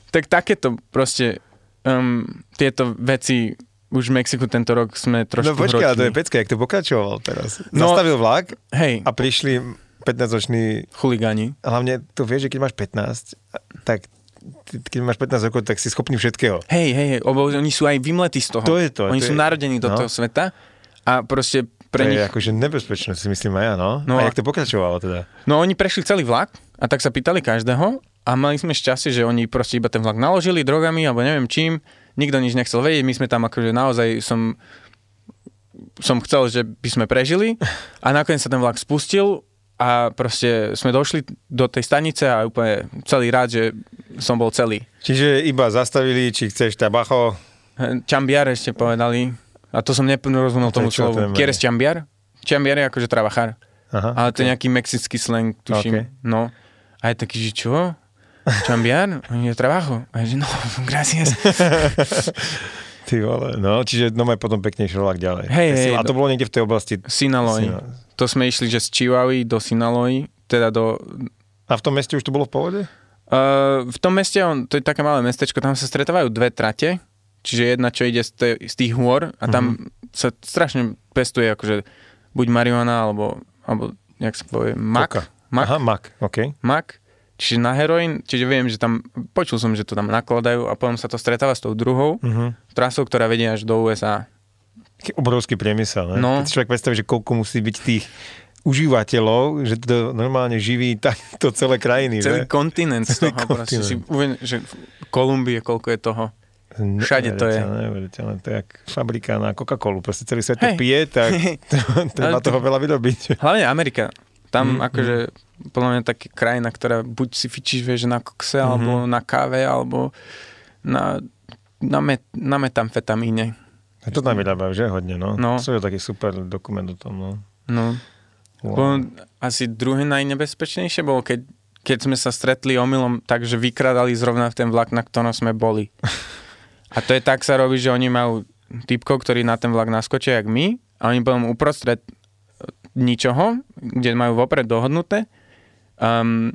Speaker 1: tak takéto proste um, tieto veci už v Mexiku tento rok sme trošku
Speaker 2: No počkaj, ale to je pecka, jak to pokračoval teraz.
Speaker 1: No-
Speaker 2: Zastavil vlak
Speaker 1: Hej,
Speaker 2: a prišli 15-roční,
Speaker 1: chuligáni.
Speaker 2: hlavne to vieš, že keď máš 15, tak keď máš 15 rokov, tak si schopný všetkého.
Speaker 1: Hej, hej, hej, oni sú aj vymletí z toho.
Speaker 2: To je to,
Speaker 1: Oni
Speaker 2: to
Speaker 1: sú
Speaker 2: je-
Speaker 1: narodení do
Speaker 2: no.
Speaker 1: toho sveta a proste
Speaker 2: to
Speaker 1: pre nich...
Speaker 2: je akože nebezpečné, si myslím aj ja, no.
Speaker 1: No
Speaker 2: a- jak to pokračovalo teda?
Speaker 1: No oni prešli celý vlak a tak sa pýtali každého a mali sme šťastie, že oni proste iba ten vlak naložili drogami alebo neviem čím, nikto nič nechcel vedieť, my sme tam akože naozaj som som chcel, že by sme prežili a nakoniec sa ten vlak spustil a proste sme došli do tej stanice a úplne celý rád, že som bol celý.
Speaker 2: Čiže iba zastavili, či chceš tabacho.
Speaker 1: Čambiar ešte povedali a to som nerozumel
Speaker 2: To je
Speaker 1: tomu
Speaker 2: čo,
Speaker 1: slovu. Quieres čambiar? Čambiar je akože trabajar.
Speaker 2: Aha.
Speaker 1: Ale to je nejaký mexický slang, tuším.
Speaker 2: Ok.
Speaker 1: No. A je taký, že čo? Chambiar? Oni je trabajo. A je, že no, gracias.
Speaker 2: Ty vole, no, čiže no potom pekne išiel vlak ďalej.
Speaker 1: Hej, hej,
Speaker 2: A to
Speaker 1: do-
Speaker 2: bolo niekde v tej oblasti.
Speaker 1: Sinaloy.
Speaker 2: Sina-
Speaker 1: To sme išli, že z Chihuahy do Sinaloy, teda do...
Speaker 2: A v tom meste už to bolo v pohode?
Speaker 1: Uh, v tom meste, on, to je také malé mestečko, tam sa stretávajú dve trate, čiže jedna, čo ide z, te, z tých hôr a tam mm-hmm. sa strašne pestuje akože buď marihuana alebo, alebo jak sa povie, mak. Mak,
Speaker 2: Aha, mak, OK.
Speaker 1: mak. Čiže na heroín, čiže viem, že tam, počul som, že to tam nakladajú a potom sa to stretáva s tou druhou
Speaker 2: Mhm.
Speaker 1: trasou, ktorá vedie až do USA.
Speaker 2: Taký obrovský priemysel, ne?
Speaker 1: No.
Speaker 2: Keď si človek predstaví, že koľko musí byť tých užívateľov, že to normálne živí takto celé krajiny.
Speaker 1: Celý
Speaker 2: že?
Speaker 1: kontinent z toho. Proste
Speaker 2: kontinent.
Speaker 1: si uvedom, že v Kolumbie koľko je toho. Všade to je.
Speaker 2: Neuveriteľné. To je jak fabrika na Coca-Colu. Proste celý svet to pije, tak treba
Speaker 1: to-
Speaker 2: toho veľa vyrobiť.
Speaker 1: Hlavne Amerika. Tam
Speaker 2: Mm,
Speaker 1: mm, akože, podľa mňa taká krajina, ktorá buď si fičíš, vieš, na kokse,
Speaker 2: Mhm.
Speaker 1: alebo na káve, alebo na, na, met, na metamfetamíne.
Speaker 2: A to tam vyrábajú, že? Hodne, no.
Speaker 1: No.
Speaker 2: To je taký super dokument o tom, no.
Speaker 1: No.
Speaker 2: Wow.
Speaker 1: Asi druhé najnebezpečnejšie bolo, keď, keď sme sa stretli omylom tak, že vykradali zrovna v ten vlak, na ktorom sme boli. A to je tak sa robí, že oni majú typkov, ktorí na ten vlak naskočia jak my a oni potom uprostred e, ničoho, kde majú vopred dohodnuté, um,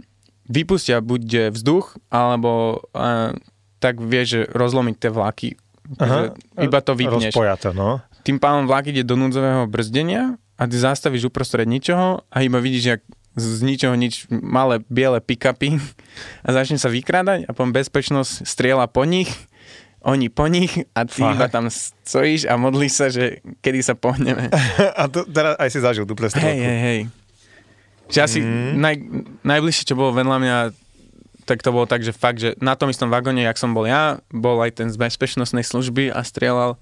Speaker 1: vypustia buď vzduch, alebo uh, tak vie, že rozlomiť tie vlaky. Že iba to vypneš.
Speaker 2: Rozpoja to, no.
Speaker 1: Tým pádom vlak ide do núdzového brzdenia a ty zastavíš uprostred ničoho a iba vidíš, jak z ničoho nič malé biele pick-upy a začne sa vykrádať a potom bezpečnosť strieľa po nich, oni po nich a ty
Speaker 2: Fakt?
Speaker 1: iba tam stojíš a modlíš sa, že kedy sa pohneme.
Speaker 2: A to teraz aj si zažil tú presnú
Speaker 1: Hej, hej, hej. Že asi mm. naj, najbližšie, čo bolo vedľa mňa, tak to bolo tak, že fakt, že na tom istom vagóne, jak som bol ja, bol aj ten z bezpečnostnej služby a strieľal.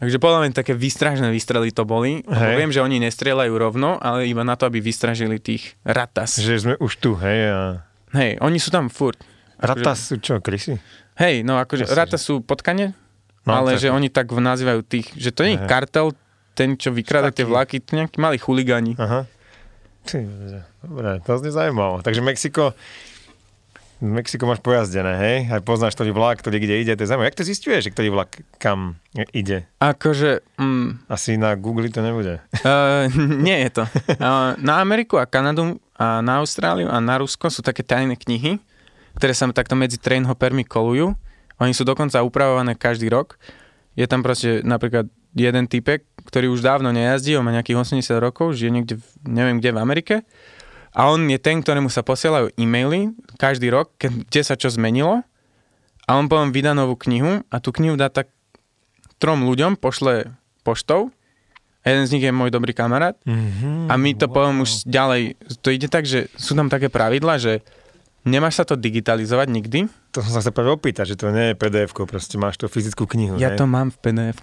Speaker 1: Takže podľa mňa také výstražné výstrely to boli.
Speaker 2: Hej.
Speaker 1: viem, že oni nestrieľajú rovno, ale iba na to, aby vystražili tých ratas.
Speaker 2: Že sme už tu, hej. A...
Speaker 1: Hej, oni sú tam furt.
Speaker 2: Ratas sú čo, krysy?
Speaker 1: Hej, no akože
Speaker 2: Jasne,
Speaker 1: ratas sú potkane,
Speaker 2: No,
Speaker 1: ale
Speaker 2: tak-
Speaker 1: že oni tak nazývajú tých, že to nie je kartel, ten, čo vykráda tie vlaky, to nejakí malí chuligáni.
Speaker 2: Aha. Dobre, to znie zaujímavé. Takže Mexiko, Mexiko máš pojazdené, hej? Aj poznáš, ktorý vlak, ktorý kde ide, to je zaujímavé. Jak to zistuješ, ktorý vlak kam ide?
Speaker 1: Akože, mm,
Speaker 2: Asi na Google to nebude.
Speaker 1: Uh, nie je to. Uh, na Ameriku a Kanadu a na Austráliu a na Rusko sú také tajné knihy, ktoré sa takto medzi trainhoppermi kolujú. Oni sú dokonca upravované každý rok. Je tam proste napríklad jeden typek, ktorý už dávno nejazdí, on má nejakých 80 rokov, žije niekde, v, neviem kde v Amerike. A on je ten, ktorému sa posielajú e-maily každý rok, kde sa čo zmenilo. A on potom vydá novú knihu a tú knihu dá tak trom ľuďom, pošle poštou. A jeden z nich je môj dobrý kamarát.
Speaker 2: Mm-hmm.
Speaker 1: A my to wow. potom už ďalej, to ide tak, že sú tam také pravidla, že nemáš sa to digitalizovať nikdy.
Speaker 2: To som sa chcel práve opýtať, že to nie je pdf proste máš to fyzickú knihu,
Speaker 1: Ja
Speaker 2: hej?
Speaker 1: to mám v pdf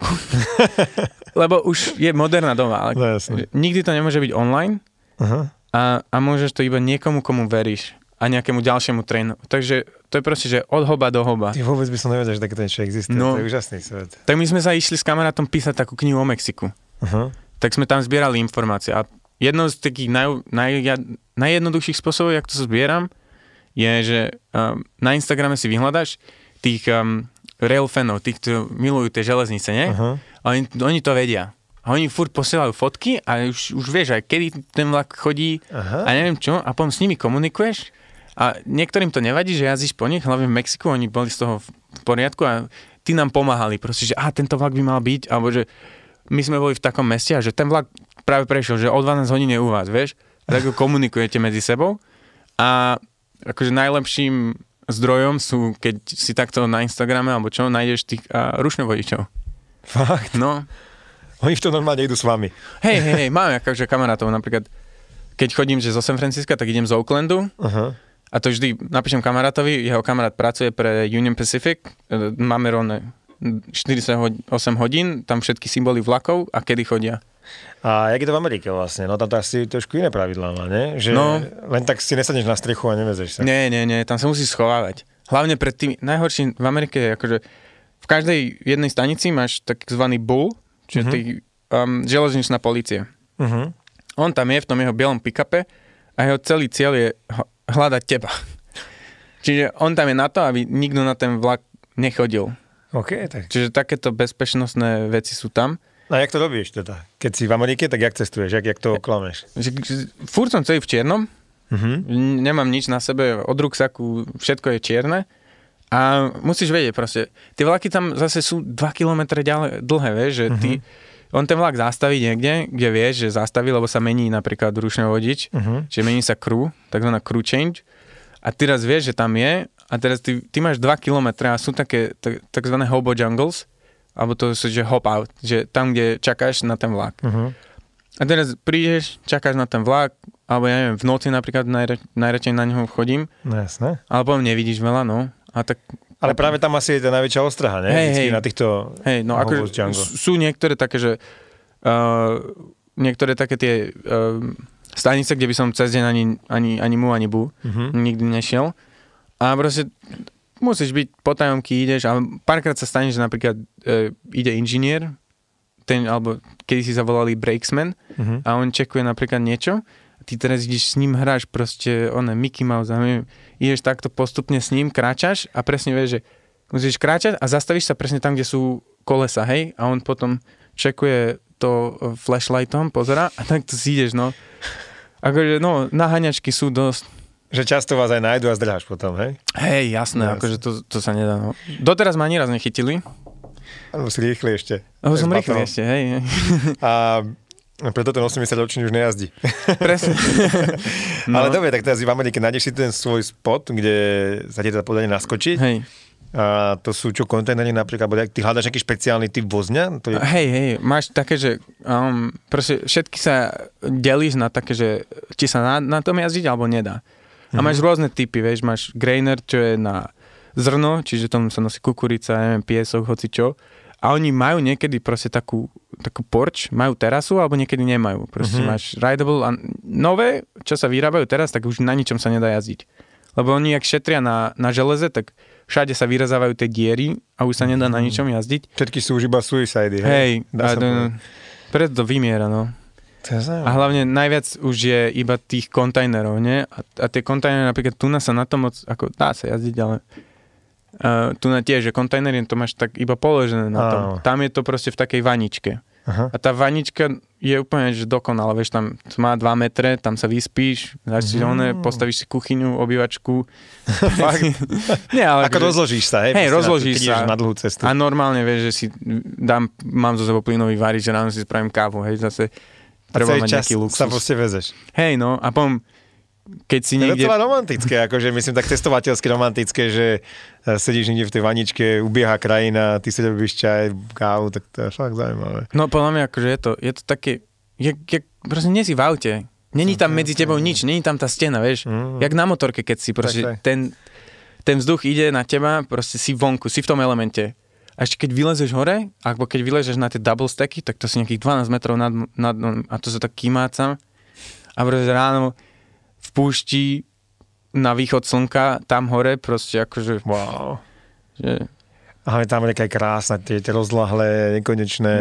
Speaker 1: Lebo už je moderná doba, ale
Speaker 2: No jasne.
Speaker 1: nikdy to nemôže byť online
Speaker 2: Aha.
Speaker 1: A, a môžeš to iba niekomu, komu veríš a nejakému ďalšiemu trénu. Takže to je proste, že od hoba do hoba.
Speaker 2: Ty vôbec by som nevedel, že takéto niečo existuje.
Speaker 1: No.
Speaker 2: To je úžasný svet.
Speaker 1: Tak my sme sa išli s kamarátom písať takú knihu o Mexiku.
Speaker 2: Aha.
Speaker 1: tak sme tam zbierali informácie. A jedno z takých naj, naj, najjednoduchších spôsobov, jak to zbieram, je, že um, na Instagrame si vyhľadaš tých um, rail fanov, tých, čo milujú tie železnice, nie? A oni, oni to vedia. A oni furt posielajú fotky a už, už vieš aj, kedy ten vlak chodí
Speaker 2: Aha.
Speaker 1: a neviem čo. A potom s nimi komunikuješ a niektorým to nevadí, že jazdíš po nich, hlavne v Mexiku, oni boli z toho v poriadku a tí nám pomáhali. Proste, že a tento vlak by mal byť, alebo že my sme boli v takom meste a že ten vlak práve prešiel, že o 12 hodín je u vás, vieš? Tak komunikujete medzi sebou. A akože najlepším zdrojom sú, keď si takto na Instagrame alebo čo, nájdeš tých uh, rušňovodičov.
Speaker 2: Fakt?
Speaker 1: No,
Speaker 2: Oni v tom normálne idú s vami.
Speaker 1: hej, hej, hej, máme akože kamarátov, napríklad, keď chodím že zo San Francisca, tak idem z Oaklandu
Speaker 2: Aha.
Speaker 1: a to vždy napíšem kamarátovi, jeho kamarát pracuje pre Union Pacific, e, máme rovné 48 hodín, tam všetky symboly vlakov a kedy chodia.
Speaker 2: A jak je to v Amerike vlastne? No tam to asi trošku iné pravidlá má, ne? Že
Speaker 1: No.
Speaker 2: len tak si nesadneš na strechu a nevezeš sa.
Speaker 1: Nie, nie, nie, tam sa musí schovávať. Hlavne pred tým, najhorším v Amerike je akože v každej jednej stanici máš takzvaný bull, čiže mm-hmm. tý, um, železničná policia.
Speaker 2: Uh-huh.
Speaker 1: On tam je v tom jeho bielom pick-upe a jeho celý cieľ je hľadať teba. Čiže on tam je na to, aby nikto na ten vlak nechodil.
Speaker 2: OK, tak.
Speaker 1: Čiže takéto bezpečnostné veci sú tam.
Speaker 2: A jak to robíš teda? Keď si v Amerike, tak jak cestuješ? Jak, jak to oklameš?
Speaker 1: Že, že furt som celý v čiernom,
Speaker 2: Uh-huh.
Speaker 1: n- nemám nič na sebe, od ruksaku všetko je čierne A musíš vedieť proste, tie vlaky tam zase sú 2 km ďalej, dlhé, vieš, že ty, on ten vlak zastaví niekde, kde vieš, že zastaví, lebo sa mení napríklad rušný vodič,
Speaker 2: Mhm.
Speaker 1: čiže mení sa crew, takzvaná crew change. A ty raz vieš, že tam je a teraz ty, ty máš 2 km a sú také tak, takzvané hobo jungles, alebo to sú, že hop out, že tam, kde čakáš na ten vlak.
Speaker 2: Uh-huh.
Speaker 1: A teraz prídeš, čakáš na ten vlak, alebo ja neviem, v noci napríklad najra, najradšej na neho chodím,
Speaker 2: No jasné.
Speaker 1: ale potom nevidíš veľa, no. A tak,
Speaker 2: Ale práve tam asi je tá najväčšia ostraha, ne?
Speaker 1: Hej,
Speaker 2: Vždycky
Speaker 1: hej.
Speaker 2: na týchto
Speaker 1: hej, no
Speaker 2: Jungle.
Speaker 1: sú niektoré také, že uh, niektoré také tie uh, stanice, kde by som cez deň ani, ani, ani mu, ani bu
Speaker 2: Uh-huh.
Speaker 1: nikdy nešiel. A proste musíš byť potajomky, ideš a párkrát sa stane, že napríklad uh, ide inžinier, ten, alebo kedy si zavolali brakesman
Speaker 2: Uh-huh.
Speaker 1: a on čekuje napríklad niečo ty teraz ideš s ním, hráš proste one Mickey Mouse a neviem, ideš takto postupne s ním, kráčaš a presne vieš, že musíš kráčať a zastavíš sa presne tam, kde sú kolesa, hej, a on potom čekuje to e, flashlightom, pozera a tak to si ideš, no. Akože, no, naháňačky sú dosť,
Speaker 2: Že často vás aj nájdu a zdrháš potom, hej?
Speaker 1: hej, jasné,
Speaker 2: Jasné.
Speaker 1: akože to, to sa nedá, no. Doteraz ma ani raz nechytili,
Speaker 2: Alebo si rýchli ešte.
Speaker 1: lebo som rýchly ešte, hej, hej.
Speaker 2: A preto ten 80 ročný už nejazdí.
Speaker 1: presne.
Speaker 2: No. Ale dobre, tak teraz v Amerike nájdeš si ten svoj spot, kde sa ti teda podane naskočiť.
Speaker 1: Hej.
Speaker 2: A to sú čo, kontajnery napríklad, alebo ty hľadaš nejaký špeciálny typ vozňa? To je...
Speaker 1: Hej, hej, máš také, že um, proste všetky sa delíš na také, že či sa na, na tom jazdiť, alebo nedá. A máš rôzne typy, vieš, máš grainer, čo je na zrno, čiže tam sa nosí kukurica, neviem, piesok, hoci čo. A oni majú niekedy proste takú, takú porč, majú terasu, alebo niekedy nemajú. Proste
Speaker 2: Mhm.
Speaker 1: máš rideable a nové, čo sa vyrábajú teraz, tak už na ničom sa nedá jazdiť. Lebo oni, ak šetria na, na železe, tak všade sa vyrezávajú tie diery a už sa nedá na ničom jazdiť.
Speaker 2: Všetky sú už iba suicide, hej?
Speaker 1: Hej, a preto to vymiera, no. A hlavne najviac už je iba tých kontajnerov, nie? A, a tie kontajnery, napríklad tu na sa na to moc, ako dá sa jazdiť, ale uh, tu na tiež, že kontajnery to máš tak iba položené na tom.
Speaker 2: Áno.
Speaker 1: Tam je to proste v takej vaničke.
Speaker 2: Aha.
Speaker 1: A tá vanička je úplne že dokonalá, vieš, tam má 2 metre, tam sa vyspíš, dáš si
Speaker 2: Mm.
Speaker 1: postavíš si kuchyňu, obývačku. Fakt. Nie, ale
Speaker 2: Ako
Speaker 1: akože-
Speaker 2: rozložíš sa, hej?
Speaker 1: Hej,
Speaker 2: na-
Speaker 1: rozložíš
Speaker 2: ideš
Speaker 1: sa.
Speaker 2: na dlhú cestu.
Speaker 1: A normálne vieš, že si dám, mám zo sebou plynový varič, že ráno si spravím kávu, hej, zase
Speaker 2: A celý čas sa proste vezeš.
Speaker 1: Hej, no, a potom, keď si
Speaker 2: Je to
Speaker 1: niekde...
Speaker 2: celá romantické, akože myslím tak cestovateľsky romantické, že e, sedíš niekde v tej vaničke, ubieha krajina, ty si robíš čaj, kávu, tak to je fakt zaujímavé.
Speaker 1: No, podľa mňa, akože je to, je to také, jak, jak, proste nie si v aute. Není tam medzi tebou nič, není tam tá stena, vieš.
Speaker 2: Mm.
Speaker 1: Jak na motorke, keď si proste
Speaker 2: Tak, tak.
Speaker 1: ten, ten vzduch ide na teba, proste si vonku, si v tom elemente. A ešte keď vylezeš hore, alebo keď vylezeš na tie double stacky, tak to si nejakých 12 metrov nad, nad a to sa tak kýmácam. A proste ráno v púšti na východ slnka, tam hore, proste akože,
Speaker 2: Wow.
Speaker 1: že
Speaker 2: A tam je je krásna, tie, tie rozlahlé, nekonečné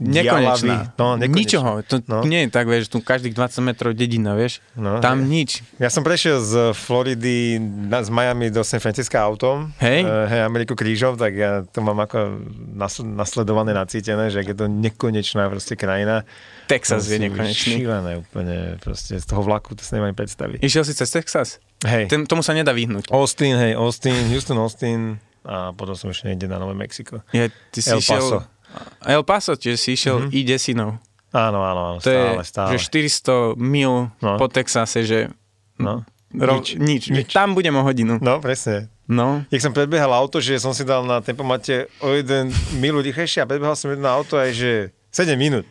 Speaker 2: dialavy.
Speaker 1: nekonečná.
Speaker 2: No, nekonečná.
Speaker 1: Ničoho. To
Speaker 2: No.
Speaker 1: no. nie je tak, vieš, tu každých 20 metrov dedina, vieš.
Speaker 2: No,
Speaker 1: Tam
Speaker 2: hej.
Speaker 1: nič.
Speaker 2: Ja som prešiel z Floridy na, z Miami do San Francisca autom.
Speaker 1: Hej.
Speaker 2: Uh, hej, Ameriku krížom, tak ja to mám ako nas, nasledované, nacítené, že je to nekonečná proste krajina.
Speaker 1: Texas je nekonečný.
Speaker 2: Šílené úplne, proste z toho vlaku to si nemám predstaviť.
Speaker 1: Išiel si cez Texas?
Speaker 2: Hej.
Speaker 1: Ten, tomu sa nedá vyhnúť.
Speaker 2: Austin, hej, Austin, Houston, Austin a potom som ešte niekde na Nové Mexiko.
Speaker 1: Je, ty si
Speaker 2: El
Speaker 1: išiel...
Speaker 2: Paso.
Speaker 1: El Paso, čiže si išiel
Speaker 2: Mhm.
Speaker 1: mm-hmm. i desinou.
Speaker 2: Áno, áno, áno,
Speaker 1: To
Speaker 2: stále,
Speaker 1: je,
Speaker 2: stále.
Speaker 1: že 400 mil
Speaker 2: No.
Speaker 1: po Texase, že
Speaker 2: No.
Speaker 1: ro,
Speaker 2: Nič,
Speaker 1: nič, nič. Tam budem o hodinu.
Speaker 2: no, presne.
Speaker 1: No.
Speaker 2: Jak som predbiehal auto, že som si dal na tempomate o jeden milu rýchlejšie a predbiehal som jedno auto aj, že 7 minút.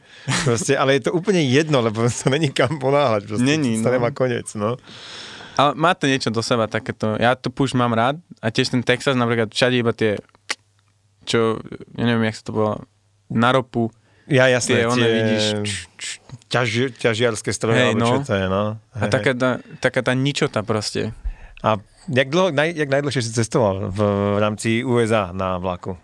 Speaker 2: Proste, ale je to úplne jedno, lebo to není kam ponáhľať. Proste,
Speaker 1: Není, no.
Speaker 2: nemá koniec, no.
Speaker 1: Ale má to niečo do seba takéto. Ja to push mám rád a tiež ten Texas napríklad všade iba tie, čo, ja neviem, jak sa to bolo, na ropu,
Speaker 2: Ja jasné,
Speaker 1: tie, one
Speaker 2: tie
Speaker 1: vidíš.
Speaker 2: ťaži, ťažiarské stroje,
Speaker 1: Hej,
Speaker 2: alebo čo
Speaker 1: no.
Speaker 2: to je, no.
Speaker 1: A taká tá, taká tá ničota proste.
Speaker 2: A jak, dlho, naj, jak najdlhšie si cestoval v, v rámci USA na vlaku?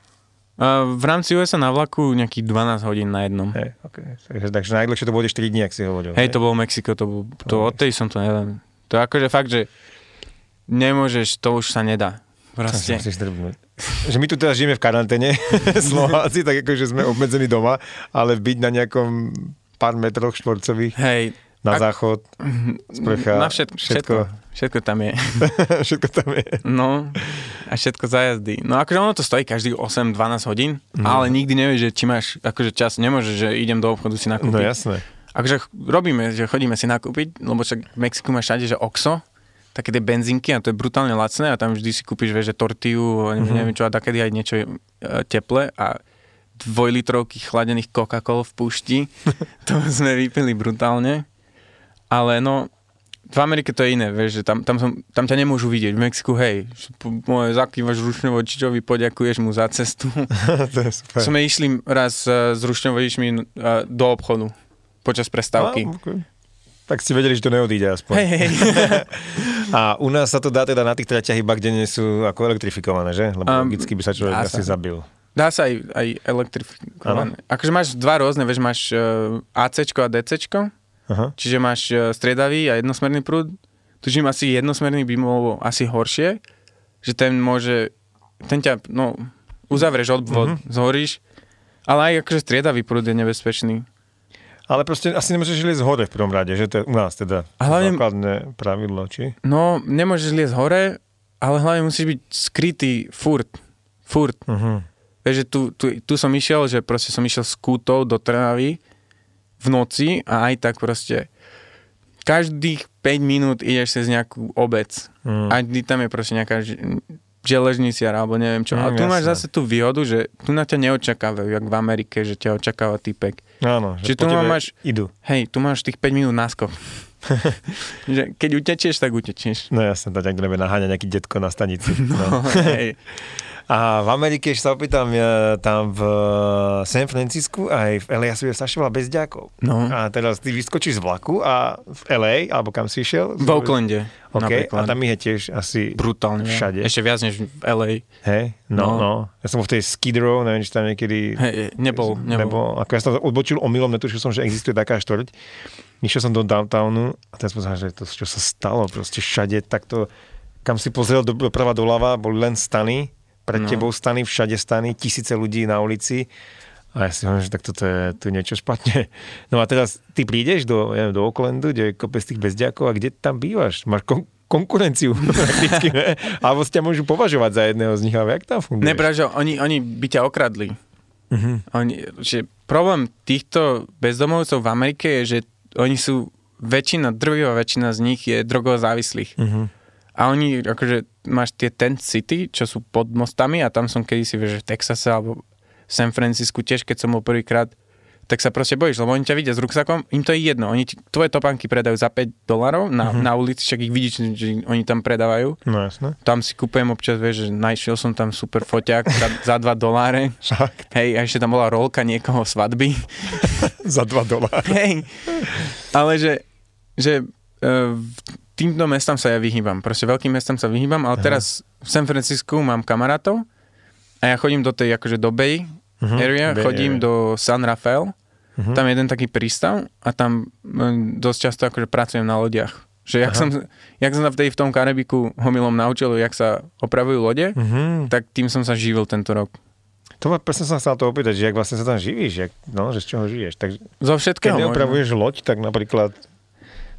Speaker 1: V rámci USA na vlaku nejakých 12 hodín na jednom.
Speaker 2: Hej, okay. takže, takže najdlhšie to bude 4 dní, ak si hovoril.
Speaker 1: Hej, to bolo Mexiko, to, bol, to
Speaker 2: Okay.
Speaker 1: odtedy som to neviem. To je akože fakt, že nemôžeš, to už sa nedá. Proste.
Speaker 2: Že my tu teraz žijeme v karanténe, Slováci, tak akože sme obmedzení doma, ale byť na nejakom pár metroch štvorcových
Speaker 1: Hej,
Speaker 2: Na
Speaker 1: Ak-
Speaker 2: záchod, sprcha,
Speaker 1: Na všetko, všetko. Všetko tam je.
Speaker 2: všetko tam je.
Speaker 1: No, a všetko za jazdy. No akože ono to stojí každých 8-12 hodín, no. ale nikdy nevieš, že či máš akože čas, nemôžeš, že idem do obchodu si
Speaker 2: No
Speaker 1: nakúpiť.
Speaker 2: jasné.
Speaker 1: Akože robíme, že chodíme si nakúpiť, lebo však v Mexiku máš všade, že Oxo, také tie benzínky a to je brutálne lacné a tam vždy si kúpiš, vieš, že tortiu, mm-hmm. neviem čo, a takedy aj niečo e, teple a dvojlitrovky chladených Coca-Col v púšti. to sme vypili brutálne. Ale no, v Amerike to je iné, vieš, že tam, tam, som, tam ťa nemôžu vidieť. V Mexiku, hej, moje zakývaš rušňovočičovi, poďakuješ mu za cestu.
Speaker 2: to je super.
Speaker 1: Sme išli raz e, s rušňovočičmi e, do obchodu počas prestávky.
Speaker 2: Á, okay. Tak ste vedeli, že to neodíde aspoň.
Speaker 1: Hej, hej.
Speaker 2: A u nás sa to dá teda na tých traťach iba, kde nie sú ako elektrifikované, že? Lebo
Speaker 1: Um,
Speaker 2: logicky by sa človek asi
Speaker 1: sa.
Speaker 2: zabil.
Speaker 1: Dá sa aj, aj elektrifikované. Akože máš dva rôzne, vieš, máš uh, AC a DC,
Speaker 2: Aha.
Speaker 1: čiže máš uh, striedavý a jednosmerný prúd. Tužím asi jednosmerný by bol asi horšie, že ten môže, ten ťa, no, uzavrieš odvod, mm-hmm. zhoríš, ale aj akože striedavý prúd je nebezpečný.
Speaker 2: Ale proste asi nemôžeš liesť hore v prvom rade, že to je u nás teda
Speaker 1: A hlavne-
Speaker 2: základné pravidlo, či?
Speaker 1: No, nemôžeš liesť hore, ale hlavne musíš byť skrytý furt. Furt.
Speaker 2: Uh-huh.
Speaker 1: Vieš, že tu, tu, tu som išiel, že proste som išiel s kútou do Trnavy v noci a aj tak proste každých 5 minút ideš cez nejakú obec.
Speaker 2: Mm.
Speaker 1: A tam je proste nejaká ž- železničiar alebo neviem čo.
Speaker 2: Mm,
Speaker 1: ale tu máš
Speaker 2: jasné.
Speaker 1: zase tú výhodu, že tu na ťa neočakávajú, jak v Amerike, že ťa očakáva typek.
Speaker 2: Áno, že
Speaker 1: Čiže tu máš-
Speaker 2: idú.
Speaker 1: Hej, tu máš tých 5 minút náskok. že keď utečieš, tak utečieš.
Speaker 2: No jasne, to ťa bude naháňať nejaký detko na stanici. No.
Speaker 1: Hej.
Speaker 2: A v Amerike, ešte sa opýtam, ja, tam v San Francisku aj v LA asi je strašne veľa bezďakov.
Speaker 1: No.
Speaker 2: A teraz ty vyskočíš z vlaku a v LA, alebo kam si išiel?
Speaker 1: V Oaklande.
Speaker 2: OK, a
Speaker 1: napríklad.
Speaker 2: tam ich je tiež asi
Speaker 1: Brutálne.
Speaker 2: všade.
Speaker 1: Ešte viac než v LA.
Speaker 2: Hej, no, no.
Speaker 1: No.
Speaker 2: Ja som bol v tej Skid Row, neviem, či tam niekedy...
Speaker 1: Hej, nebol, nebol.
Speaker 2: Nebo, ako ja som odbočil omylom, netušil som, že existuje taká štvrť. Išiel som do downtownu a teraz pozerám, že to, čo sa stalo, proste všade takto, kam si pozrel do, doprava doľava, boli len stany, pred no. Tebou stany, všade stany, tisíce ľudí na ulici. A ja si hovorím, že tak toto je tu niečo špatne. No a teraz ty prídeš do, ja neviem, do Oaklandu, kde je kopec tých bezďakov a kde tam bývaš? Máš kon- konkurenciu prakticky, ne? Alebo ťa môžu považovať za jedného z nich, ale jak tam funguje?
Speaker 1: Ne, práve, že oni, oni by ťa okradli.
Speaker 2: Mhm.
Speaker 1: Oni, že problém týchto bezdomovcov v Amerike je, že oni sú, väčšina, drvivá väčšina z nich je drogovo závislých. A oni, akože máš tie tent city, čo sú pod mostami a tam som kedysi, vieš, že v Texase alebo v San Francisku tiež, keď som bol prvýkrát, tak sa proste bojíš, lebo oni ťa vidia s ruksakom, im to je jedno, oni ti, tvoje topánky predajú za 5 dolarov na,
Speaker 2: Mhm.
Speaker 1: na ulici, však ich vidíš, že oni tam predávajú.
Speaker 2: No jasné.
Speaker 1: Tam si kúpujem občas, vieš, že našiel som tam super foťák za, za 2 doláre. Hej, a ešte tam bola rolka niekoho svadby.
Speaker 2: Za 2 doláry.
Speaker 1: Hej. Ale že, že uh, týmto mestám sa ja vyhýbam. Proste veľkým mestám sa vyhýbam, ale teraz v San Francisku mám kamarátov a ja chodím do tej akože do Bay
Speaker 2: Mhm,
Speaker 1: area,
Speaker 2: Bay
Speaker 1: chodím
Speaker 2: area.
Speaker 1: do San Rafael,
Speaker 2: Mhm.
Speaker 1: tam je jeden taký prístav a tam mm, dosť často akože pracujem na lodiach. Že jak
Speaker 2: Aha.
Speaker 1: som, jak som sa v, tej, v tom Karibiku homilom naučil, jak sa opravujú lode,
Speaker 2: Mhm.
Speaker 1: tak tým som sa živil tento rok.
Speaker 2: To ma presne som sa to opýtať, že jak vlastne sa tam živíš, jak, no, že z čoho žiješ. Tak,
Speaker 1: Zo
Speaker 2: keď
Speaker 1: všetkého. možno.
Speaker 2: neopravuješ loď, tak napríklad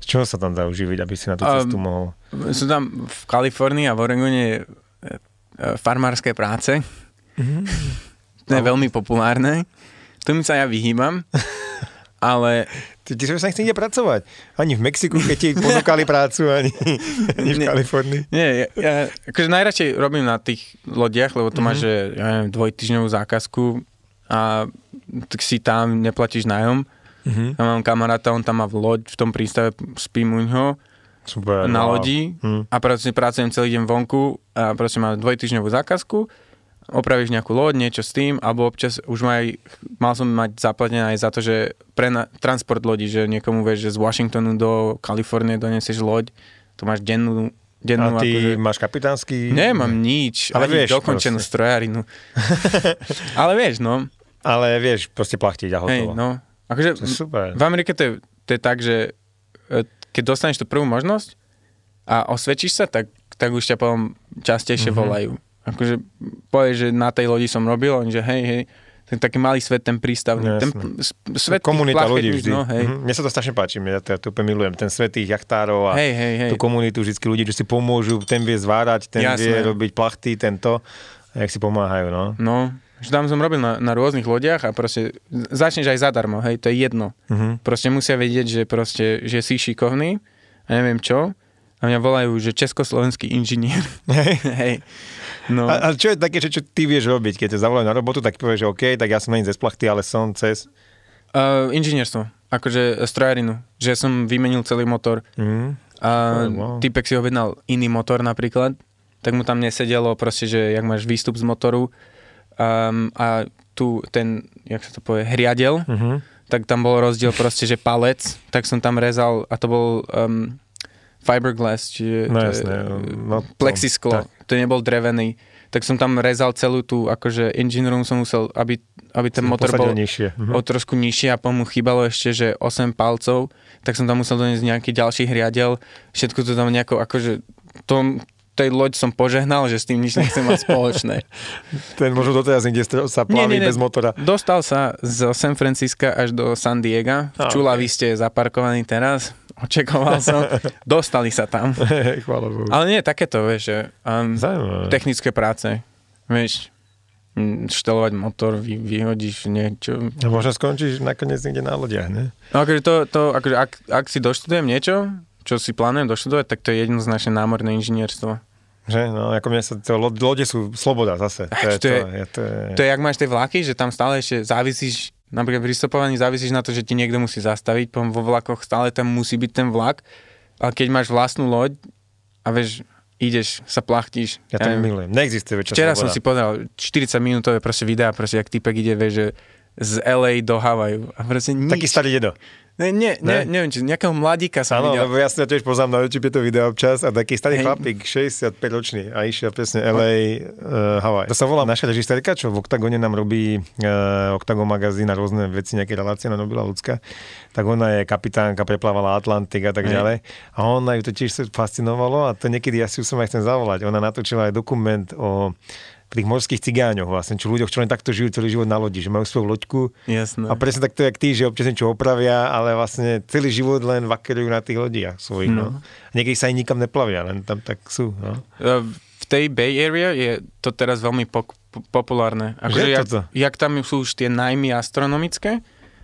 Speaker 2: čoho sa tam dá uživiť, aby si na tú
Speaker 1: Um,
Speaker 2: cestu mohol?
Speaker 1: Sú tam v Kalifornii a v Oregone e, e, farmárske práce. To je veľmi populárne. Tomu sa ja vyhýbam. Ale
Speaker 2: Ty, ty sa nechce nikde pracovať. Ani v Mexiku, keď ti ponúkali prácu, ani, ani v
Speaker 1: Nie.
Speaker 2: Kalifornii.
Speaker 1: nie, ja, ja akože najradšej robím na tých lodiach, lebo to máš, že ja neviem, dvojtyžňovú zákazku a tak si tam neplatíš nájom.
Speaker 2: Mhm.
Speaker 1: Ja mám kamaráta, on tam má v loď, v tom prístave spím u ňoho
Speaker 2: Super.
Speaker 1: na lodi
Speaker 2: Hm.
Speaker 1: a proste pracujem celý deň vonku a proste mám dvojtyžňovú zákazku, opravíš nejakú loď, niečo s tým, alebo občas už mal, mal som mať zaplatené aj za to, že pre na, transport lodi, že niekomu vieš, že z Washingtonu do Kalifornie donesieš loď, to máš dennú, dennú
Speaker 2: A ty
Speaker 1: akože...
Speaker 2: máš kapitánsky?
Speaker 1: Nemám nič,
Speaker 2: Ale
Speaker 1: ani
Speaker 2: vieš
Speaker 1: dokončenú
Speaker 2: proste.
Speaker 1: strojarinu. ale vieš, no,
Speaker 2: Ale vieš, proste plachtiť a
Speaker 1: hej,
Speaker 2: hotovo.
Speaker 1: no. Akože
Speaker 2: To je super.
Speaker 1: v Amerike to je, to je tak, že e, keď dostaneš tú prvú možnosť a osvedčíš sa, tak, tak už ťa potom častejšie
Speaker 2: Mhm.
Speaker 1: mm-hmm. volajú. Akože povieš, že na tej lodi som robil, oni že hej, hej, ten taký malý svet, ten prístavný. Ten
Speaker 2: Jasné.
Speaker 1: s- svet
Speaker 2: Komunita ľudí vždy.
Speaker 1: No, hej.
Speaker 2: Mhm. Mne sa to strašne páči, ja to, ja to úplne milujem. Ten svet tých jachtárov a
Speaker 1: hej, hej, hej.
Speaker 2: tú komunitu vždy ľudí, čo si pomôžu, ten vie zvárať, ten
Speaker 1: Jasné.
Speaker 2: vie robiť plachty, tento, a jak si pomáhajú, no.
Speaker 1: No, že tam som robil na, na rôznych lodiach a proste začneš aj zadarmo, hej, to je jedno.
Speaker 2: Mhm.
Speaker 1: Proste musia vedieť, že proste, že si šikovný a neviem čo. A mňa volajú, že československý inžinier.
Speaker 2: Hej.
Speaker 1: hej. No,
Speaker 2: A, a čo je také, čo, čo ty vieš robiť, keď ťa zavolajú na robotu, tak povieš, že OK, tak ja som není cez plachty, ale som cez...
Speaker 1: uh, inžinierstvo, akože strojarinu, že som vymenil celý motor.
Speaker 2: Mhm.
Speaker 1: A
Speaker 2: Oh, wow.
Speaker 1: typek si objednal iný motor napríklad, tak mu tam nesedelo proste, že jak máš výstup z motoru um, a tu ten, jak sa to povie, hriadel,
Speaker 2: Mhm.
Speaker 1: tak tam bol rozdiel proste, že palec, tak som tam rezal a to bol um, fiberglass, čiže
Speaker 2: No
Speaker 1: to je,
Speaker 2: jasné, no to-
Speaker 1: plexisklo,
Speaker 2: tak.
Speaker 1: to nebol drevený. Tak som tam rezal celú tú, akože engine room som musel, aby, aby ten
Speaker 2: Si
Speaker 1: motor bol
Speaker 2: nižšie. Mhm.
Speaker 1: o trošku nižšie a mu chýbalo ešte, že 8 palcov, tak som tam musel doniesť nejaký ďalší hriadel, všetko to tam nejako, akože to, tej loď som požehnal, že s tým nič nechcem mať spoločné.
Speaker 2: Ten možno doteraz niekde sa plaví bez motora.
Speaker 1: Dostal sa z San Francisca až do San Diego. V
Speaker 2: A,
Speaker 1: Čulavi ste zaparkovaní teraz. Očakoval som. Dostali sa tam.
Speaker 2: Chvála Bohu.
Speaker 1: Ale nie, takéto, vieš, že um,
Speaker 2: Zaujímavé.
Speaker 1: technické práce. Vieš, štelovať motor, vy, vyhodíš niečo.
Speaker 2: A možno skončíš nakoniec niekde na lodiach, ne?
Speaker 1: No akože to, to akože ak, ak si doštudujem niečo, čo si plánujem doštudovať, tak to je jednoznačne námorné inžinierstvo.
Speaker 2: Že? No, ako mňa sa, to, lo- lode sú sloboda zase. To je,
Speaker 1: to
Speaker 2: to,
Speaker 1: je-
Speaker 2: je, to je,
Speaker 1: To je, jak máš tie vlaky, že tam stále ešte závisíš, napríklad pri stopovaní závisíš na to, že ti niekto musí zastaviť, potom vo vlakoch stále tam musí byť ten vlak, ale keď máš vlastnú loď a vieš, ideš, sa plachtíš.
Speaker 2: ja to
Speaker 1: neviem.
Speaker 2: milujem. Neexistuje väčšia
Speaker 1: Včera
Speaker 2: sloboda.
Speaker 1: som si povedal 40 minútové proste videá, proste jak typek ide, vieš, že z LA do Havaju. A proste nič.
Speaker 2: Taký starý dedo.
Speaker 1: Ne, nie,
Speaker 2: Ne?
Speaker 1: ne? neviem, či nejakého mladíka som
Speaker 2: Áno,
Speaker 1: videl.
Speaker 2: lebo ja si to tiež poznám na YouTube to video občas a taký starý
Speaker 1: Hej.
Speaker 2: chlapík, 65 ročný a išiel presne LA, uh, Hawaii. To sa volá naša režisérka, čo v Octagone nám robí uh, Octagon magazín a rôzne veci, nejaké relácie na Nobila ľudská. Tak ona je kapitánka, preplávala Atlantik a tak
Speaker 1: Hej.
Speaker 2: ďalej. A ona ju to tiež sa fascinovalo a to niekedy ja si ju som aj chcem zavolať. Ona natočila aj dokument o tých morských cigáňoch vlastne, čo ľuďoch, čo len takto žijú celý život na lodi, že majú svoju loďku
Speaker 1: Jasné.
Speaker 2: a presne takto, jak ty, že občas niečo opravia, ale vlastne celý život len vakerujú na tých lodiach svojich. No.
Speaker 1: No.
Speaker 2: A niekedy sa aj nikam neplavia, len tam tak sú. No.
Speaker 1: E, V tej Bay Area je to teraz veľmi pok- po- populárne. Akože
Speaker 2: Že
Speaker 1: jak,
Speaker 2: toto?
Speaker 1: jak tam sú už tie najmy astronomické,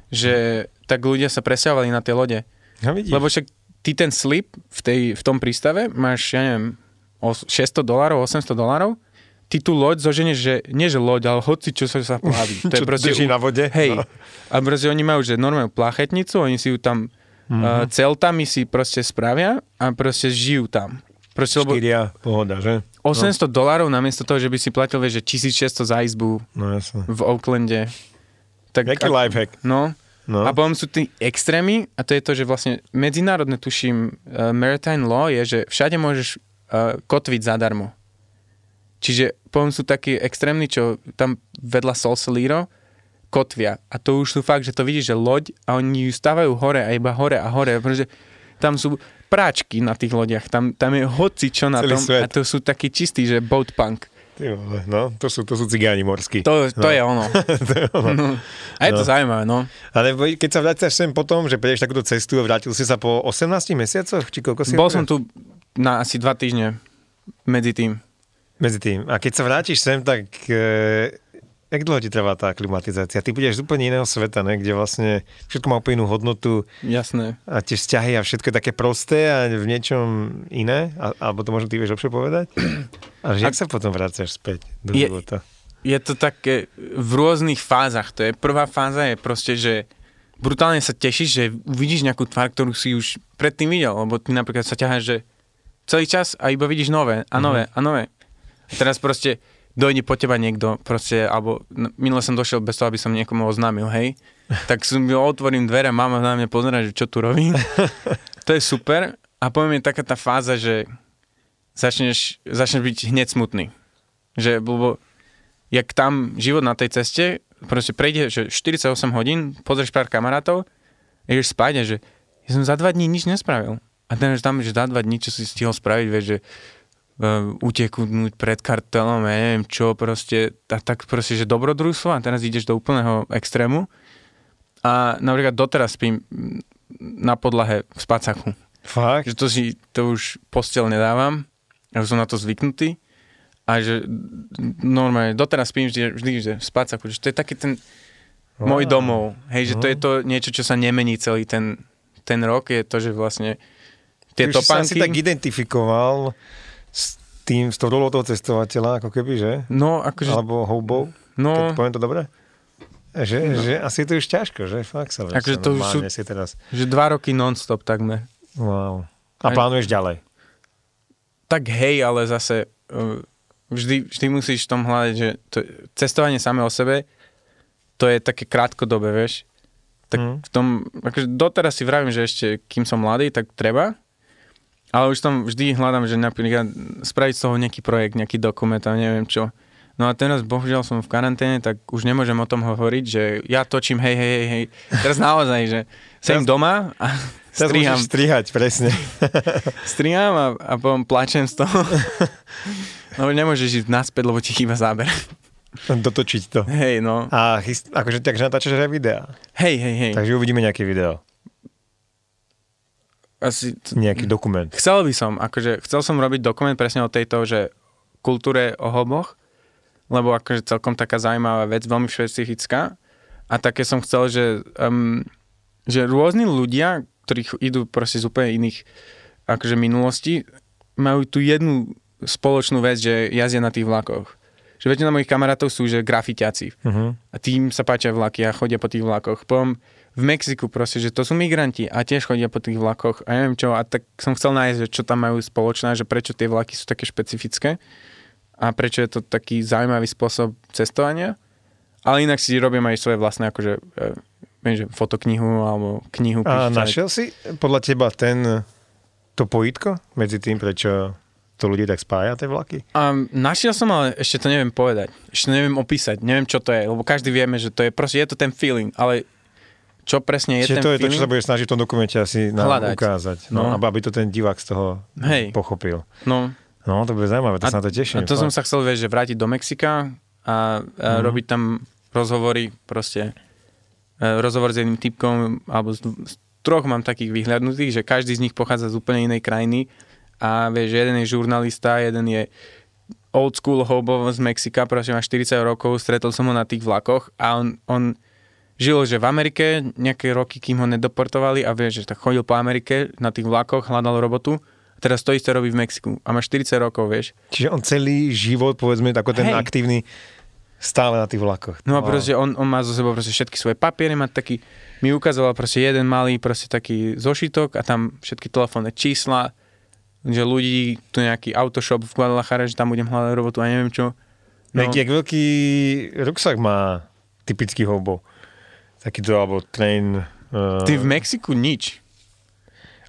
Speaker 1: že tak ľudia sa presťahovali na tie lode.
Speaker 2: A vidíš.
Speaker 1: Lebo však ty ten slip v, tej, v tom prístave máš, ja neviem, os- 600 dolárov, 800 dolárov, ty tú loď zoženieš, že nie že loď, ale hoci čo sa sa plaví. To je proste
Speaker 2: drží na vode.
Speaker 1: Hej.
Speaker 2: No.
Speaker 1: A proste oni majú, že normálnu plachetnicu, oni si ju tam
Speaker 2: Mhm.
Speaker 1: uh, celtami si proste spravia a proste žijú tam. Proste, lebo
Speaker 2: Štyria, pohoda, že?
Speaker 1: 800 dolárov namiesto toho, že by si platil, vieš, že 1600 za izbu
Speaker 2: No jasne.
Speaker 1: v Oaklande. Tak,
Speaker 2: Jaký
Speaker 1: a-
Speaker 2: lifehack.
Speaker 1: No.
Speaker 2: No.
Speaker 1: A potom sú tí extrémy a to je to, že vlastne medzinárodné, tuším, uh, maritime law je, že všade môžeš uh, kotviť zadarmo. Čiže potom sú takí extrémni, čo tam vedľa Solceliro kotvia. A to už sú fakt, že to vidíš, že loď a oni ju stavajú hore a iba hore a hore, pretože tam sú práčky na tých lodiach, tam, tam je hoci čo na
Speaker 2: Celý
Speaker 1: tom
Speaker 2: svet.
Speaker 1: a to sú takí čistí, že boat punk.
Speaker 2: Ty vole, no, to sú, to sú cigáni morskí.
Speaker 1: To, to
Speaker 2: no.
Speaker 1: je ono.
Speaker 2: to je ono.
Speaker 1: No. A je to
Speaker 2: No.
Speaker 1: zaujímavé, no.
Speaker 2: Ale keď sa vrátiš sem potom, že prejdeš takúto cestu a vrátil si sa po 18 mesiacoch? Či koľko si
Speaker 1: Bol som tu na asi dva týždne medzi tým.
Speaker 2: Medzi tým. A keď sa vrátiš sem, tak e, jak dlho ti trvá tá klimatizácia? Ty budeš z úplne iného sveta, ne? kde vlastne všetko má úplne inú hodnotu
Speaker 1: Jasné.
Speaker 2: a tie vzťahy a všetko je také prosté a v niečom iné? A, alebo to možno ty vieš lepšie povedať? A jak sa potom vrácaš späť do
Speaker 1: Je-
Speaker 2: života?
Speaker 1: Je to také v rôznych fázach. To je prvá fáza je proste, že brutálne sa tešíš, že uvidíš nejakú tvár, ktorú si už predtým videl, lebo ty napríklad sa ťaháš, že celý čas a iba vidíš nové a nové a nové. Teraz proste dojde po teba niekto, proste, alebo minule som došiel bez toho, aby som niekomu oznámil, hej, tak som otvorím dvere, mama na mňa pozera, že čo tu robím. to je super. A poviem je taká tá fáza, že začneš, začneš byť hneď smutný. Že, lebo jak tam život na tej ceste, proste prejde, že 48 hodín, pozrieš pár kamarátov, ideš spať a že ja som za dva dní nič nespravil. A ten, že tam, že za dva dní, čo si stihol spraviť, vieš, že uteknúť pred kartelom, ja neviem čo, proste, a tak proste, že dobrodružstvo a teraz ideš do úplného extrému. A napríklad doteraz spím na podlahe v spacáku.
Speaker 2: Fakt?
Speaker 1: Že to si, to už postel nedávam, ja už som na to zvyknutý. A že normálne, doteraz spím vždy, vždy že v spacáku, že to je taký ten wow. môj domov. Hej, že to je to niečo, čo sa nemení celý ten, ten rok, je to, že vlastne tie
Speaker 2: Ty už
Speaker 1: topánky...
Speaker 2: si tak identifikoval tým, s tou rolou toho cestovateľa, ako keby, že?
Speaker 1: No, akože...
Speaker 2: Alebo houbou,
Speaker 1: no,
Speaker 2: keď poviem to dobre? Že, no. že asi je to už ťažko, že? Fakt sa
Speaker 1: Akože to už sú-
Speaker 2: si teraz.
Speaker 1: že dva roky non-stop takmer.
Speaker 2: Wow. A
Speaker 1: Aj-
Speaker 2: plánuješ ďalej?
Speaker 1: Tak hej, ale zase uh, vždy, vždy musíš v tom hľadať, že to, cestovanie samé o sebe, to je také krátkodobé, vieš. Tak
Speaker 2: Mm.
Speaker 1: v tom, akože doteraz si vravím, že ešte kým som mladý, tak treba, ale už tam vždy hľadám, že napríklad spraviť z toho nejaký projekt, nejaký dokument a neviem čo. No a teraz bohužiaľ som v karanténe, tak už nemôžem o tom hovoriť, že ja točím hej, hej, hej, hej. Teraz naozaj, že
Speaker 2: Teraz-
Speaker 1: doma a striham,
Speaker 2: strihať, presne.
Speaker 1: striham a, a potom plačem z toho. No nemôžeš ísť naspäť, lebo ti chýba záber.
Speaker 2: Dotočiť to.
Speaker 1: Hej, no.
Speaker 2: A chyst, akože takže natáčaš aj videá.
Speaker 1: Hej, hej, hej.
Speaker 2: Takže uvidíme nejaké video.
Speaker 1: Asi,
Speaker 2: Nejaký dokument.
Speaker 1: chcel by som, akože chcel som robiť dokument presne o tejto, že kultúre o hoboch, lebo akože celkom taká zaujímavá vec, veľmi špecifická. A také som chcel, že, um, že rôzni ľudia, ktorí idú proste z úplne iných akože minulosti, majú tu jednu spoločnú vec, že jazdia na tých vlakoch. Že väčšina mojich kamarátov sú, že grafitiaci.
Speaker 2: Uh-huh.
Speaker 1: A tým sa páčia vlaky a chodia po tých vlakoch. Potom v Mexiku proste, že to sú migranti a tiež chodia po tých vlakoch a neviem čo. A tak som chcel nájsť, že čo tam majú spoločné, že prečo tie vlaky sú také špecifické a prečo je to taký zaujímavý spôsob cestovania. Ale inak si robím aj svoje vlastné, akože, e, viem, že fotoknihu alebo knihu.
Speaker 2: A
Speaker 1: píšťať.
Speaker 2: našiel si podľa teba ten, to pojitko medzi tým, prečo to ľudí tak spája, tie vlaky?
Speaker 1: A našiel som, ale ešte to neviem povedať. Ešte neviem opísať. Neviem, čo to je. Lebo každý vieme, že to je proste, je to ten feeling. Ale čo presne je
Speaker 2: Čiže
Speaker 1: ten
Speaker 2: to je to,
Speaker 1: feeling?
Speaker 2: čo sa budeš snažiť v tom dokumente asi nám
Speaker 1: Hľadať.
Speaker 2: ukázať. No,
Speaker 1: No.
Speaker 2: Aby to ten divák z toho
Speaker 1: Hej.
Speaker 2: pochopil.
Speaker 1: No,
Speaker 2: No, to bude zaujímavé, to sa na to teším.
Speaker 1: A to som
Speaker 2: fakt.
Speaker 1: sa chcel, vieš, že vrátiť do Mexika a, a
Speaker 2: Mhm.
Speaker 1: robiť tam rozhovory, proste e, rozhovor s jedným typkom, alebo z, z troch mám takých vyhľadnutých, že každý z nich pochádza z úplne inej krajiny a vieš, že jeden je žurnalista, jeden je old school hobo z Mexika, proste má 40 rokov, stretol som ho na tých vlakoch a on, on žil, že v Amerike nejaké roky, kým ho nedoportovali a vieš, že tak chodil po Amerike na tých vlakoch, hľadal robotu teraz to isté robí v Mexiku a má 40 rokov, vieš.
Speaker 2: Čiže on celý život, povedzme, ako ten
Speaker 1: Hej.
Speaker 2: aktívny, stále na tých vlakoch.
Speaker 1: No a
Speaker 2: Wow.
Speaker 1: proste on, on má zo sebou proste všetky svoje papiere, má taký, mi ukazoval proste jeden malý proste taký zošitok a tam všetky telefónne čísla, že ľudí, tu nejaký autoshop v Guadalajara, že tam budem hľadať robotu a neviem čo.
Speaker 2: No. Jak veľký ruksak má typický hobo? Takýto, alebo train... Uh,
Speaker 1: Ty v Mexiku nič.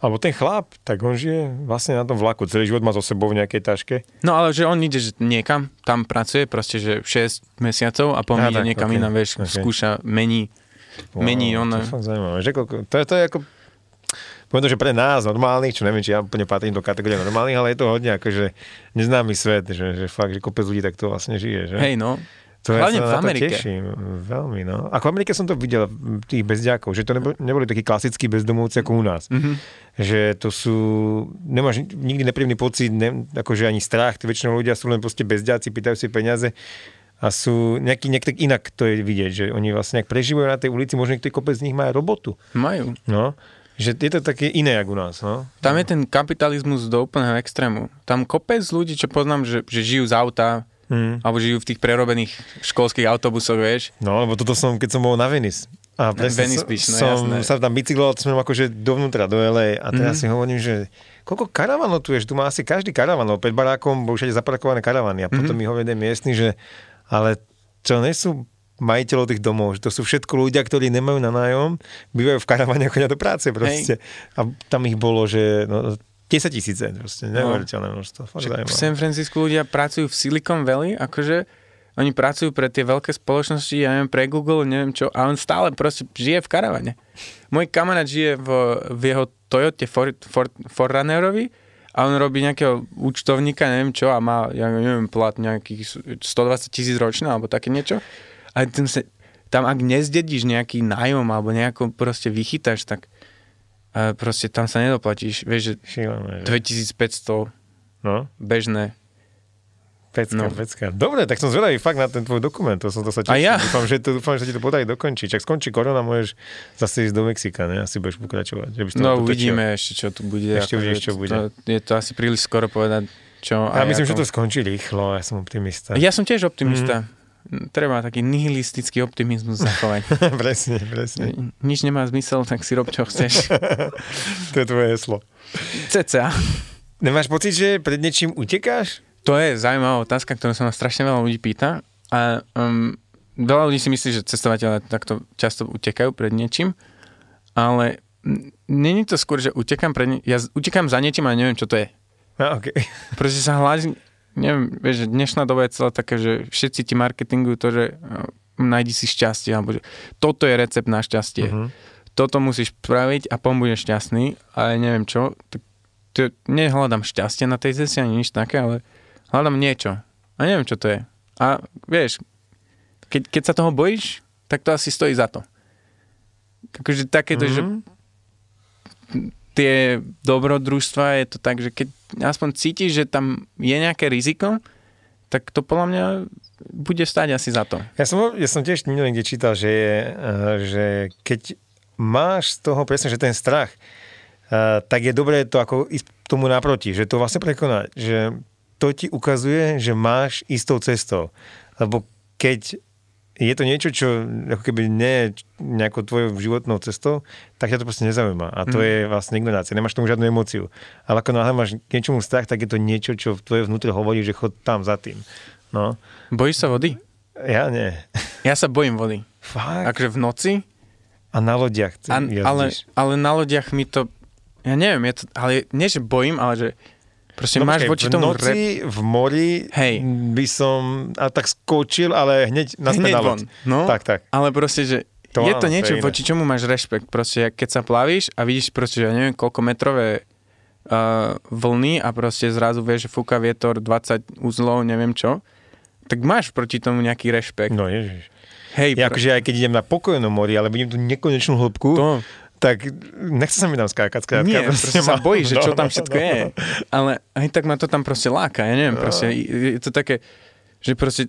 Speaker 2: Alebo ten chlap, tak on žije vlastne na tom vlaku. Celý život má so sebou v nejakej taške.
Speaker 1: No ale že on ide že niekam, tam pracuje proste, že 6 mesiacov a potom ide
Speaker 2: tak,
Speaker 1: niekam
Speaker 2: ok,
Speaker 1: inám, vieš,
Speaker 2: ok.
Speaker 1: skúša, mení, mení
Speaker 2: to
Speaker 1: on.
Speaker 2: je fakt zaujímavé. Že koľko, to, je, to je ako... Poviem to, že pre nás normálnych, čo neviem, či ja úplne patrím do kategórie normálnych, ale je to hodne akože neznámy svet, že, že fakt, že kopec ľudí takto vlastne žije. Že?
Speaker 1: Hej no,
Speaker 2: To
Speaker 1: Hlavne
Speaker 2: ja sa
Speaker 1: v
Speaker 2: na to
Speaker 1: Amerike.
Speaker 2: teším, veľmi, no. Ako v Amerike som to videl, tých bezďakov, že to neboli, neboli takí klasickí bezdomovci ako u nás.
Speaker 1: Mhm.
Speaker 2: Že to sú, nemáš nikdy nepríjemný pocit, ne, akože ani strach, tí väčšinou ľudia sú len proste bezďáci, pýtajú si peniaze a sú nejaký, nejak tak inak to je vidieť, že oni vlastne ak prežívajú na tej ulici, možno niektorý kopec z nich má robotu.
Speaker 1: majú.
Speaker 2: No, že je to také iné, ako u nás, no.
Speaker 1: Tam je ten kapitalizmus do úplného extrému. Tam kopec ľudí, čo poznám, že, že žijú z auta,
Speaker 2: Mm.
Speaker 1: alebo žijú v tých prerobených školských autobusoch, vieš.
Speaker 2: No, lebo toto som, keď som bol na Venice. A presne
Speaker 1: Venice
Speaker 2: som,
Speaker 1: Beach, no
Speaker 2: som
Speaker 1: jasné.
Speaker 2: sa tam bicykloval smerom akože dovnútra, do LA. A teraz
Speaker 1: Mhm.
Speaker 2: si hovorím, že koľko karavanov tu je, tu má asi každý karavan, lebo pred barákom bol všade zaparkované karavany. A potom mi hovorí miestny, že ale čo nie sú majiteľov tých domov, že to sú všetko ľudia, ktorí nemajú na nájom, bývajú v karavane a chodia do práce proste. A tam ich bolo, že no, 10 tisíce, proste, neuveriteľné množstvo.
Speaker 1: Však v. San Francisco ľudia pracujú v Silicon Valley, akože oni pracujú pre tie veľké spoločnosti, ja neviem, pre Google, neviem čo, a on stále proste žije v karavane. Môj kamarát žije v, v jeho Toyote For, For, Forerunnerovi a on robí nejakého účtovníka, neviem čo, a má, ja neviem, plat nejakých 120 tisíc ročne, alebo také niečo. A tam, sa, tam ak nezdedíš nejaký nájom, alebo nejako proste vychytáš, tak uh, proste tam sa nedoplatíš. Vieš, že
Speaker 2: Šílené, že?
Speaker 1: 2500
Speaker 2: No,
Speaker 1: bežné.
Speaker 2: pecka,
Speaker 1: No.
Speaker 2: pecka. Dobre, tak som zvedavý fakt na ten tvoj dokument, to som to sa
Speaker 1: A ja?
Speaker 2: Dúfam, že, to, dúfam, že ti to podarí dokončiť. Čak skončí korona, môžeš zase ísť do Mexika, ne? Asi budeš pokračovať. Že by
Speaker 1: No uvidíme ešte, čo tu bude.
Speaker 2: Ešte uvidíš, čo bude.
Speaker 1: To, je to asi príliš skoro povedať, čo.
Speaker 2: Ja myslím, že
Speaker 1: ako-
Speaker 2: to skončí rýchlo, ja som optimista.
Speaker 1: Ja som tiež optimista.
Speaker 2: Mhm.
Speaker 1: Treba taký nihilistický optimizmus zachovať.
Speaker 2: presne, presne.
Speaker 1: Nič nemá zmysel, tak si rob, čo chceš.
Speaker 2: To je tvoje heslo.
Speaker 1: Cca.
Speaker 2: Nemáš pocit, že pred niečím utekáš?
Speaker 1: To je zaujímavá otázka, ktorú sa ma strašne veľa ľudí pýta. A um, veľa ľudí si myslí, že cestovateľe takto často utekajú pred niečím, ale není to skôr, že utekám pred nie- ja utekám za niečím a neviem, čo to je.
Speaker 2: No, okay.
Speaker 1: Proste sa hľadí, neviem, vieš, dnešná doba je celá taká, že všetci ti marketingujú to, že uh, nájdi si šťastie, alebo že toto je recept na šťastie.
Speaker 2: Mhm.
Speaker 1: Toto musíš spraviť a potom budeš šťastný, ale neviem čo. Tak to, nehľadám šťastie na tej ceste ani nič také, ale hľadám niečo. A neviem, čo to je. A vieš, keď, keď sa toho bojíš, tak to asi stojí za to. Akože takéto, mm-hmm. že
Speaker 2: Mhm.
Speaker 1: Tie dobrodružstva je to tak, že keď aspoň cítiš, že tam je nejaké riziko, tak to podľa mňa bude stať asi za to.
Speaker 2: Ja som, ja som tiež niekde čítal, že, je, eh, že keď máš z toho presne, že ten strach, eh, tak je dobré to ako ísť tomu naproti, že to vlastne prekonať, že to ti ukazuje, že máš istou cestou. Lebo keď je to niečo, čo ako keby nie je nejakou tvojou životnou cestou, tak ťa to proste nezaujíma. A to
Speaker 1: Mm.
Speaker 2: je vlastne ignorácia. Nemáš tomu žiadnu emóciu. Ale ako náhle máš k niečomu strach, tak je to niečo, čo v tvoje vnútre hovorí, že chod tam za tým. No.
Speaker 1: Bojíš sa vody?
Speaker 2: Ja nie.
Speaker 1: Ja sa bojím vody.
Speaker 2: Fakt?
Speaker 1: Akože v noci,
Speaker 2: A na lodiach
Speaker 1: a, ale, ale na lodiach mi to, ja neviem, je to, ale nie, že bojím, ale že proste no, máš
Speaker 2: počkaj,
Speaker 1: voči
Speaker 2: v
Speaker 1: tomu
Speaker 2: noci, v mori
Speaker 1: Hej.
Speaker 2: by som a tak skočil, ale hneď naspäť na loď.
Speaker 1: No,
Speaker 2: Tak, tak.
Speaker 1: ale proste, že
Speaker 2: To
Speaker 1: je
Speaker 2: áno,
Speaker 1: to
Speaker 2: to je
Speaker 1: niečo, voči čomu máš rešpekt. Proste, keď sa plavíš a vidíš proste, že ja neviem, koľko metrové uh, vlny a proste zrazu vieš, že fúka vietor 20 uzlov, neviem čo, tak máš proti tomu nejaký rešpekt.
Speaker 2: No ježiš.
Speaker 1: Hej,
Speaker 2: Ja
Speaker 1: pr-
Speaker 2: akože aj keď idem na pokojnom mori, ale vidím tú nekonečnú hĺbku,
Speaker 1: to,
Speaker 2: tak nechce sa mi tam skákať. Skrátka,
Speaker 1: nie, proste sa
Speaker 2: mám-
Speaker 1: bojíš, že čo
Speaker 2: no,
Speaker 1: tam všetko
Speaker 2: no,
Speaker 1: je.
Speaker 2: no.
Speaker 1: Ale aj tak ma to tam proste láka, ja neviem, proste je to také, že proste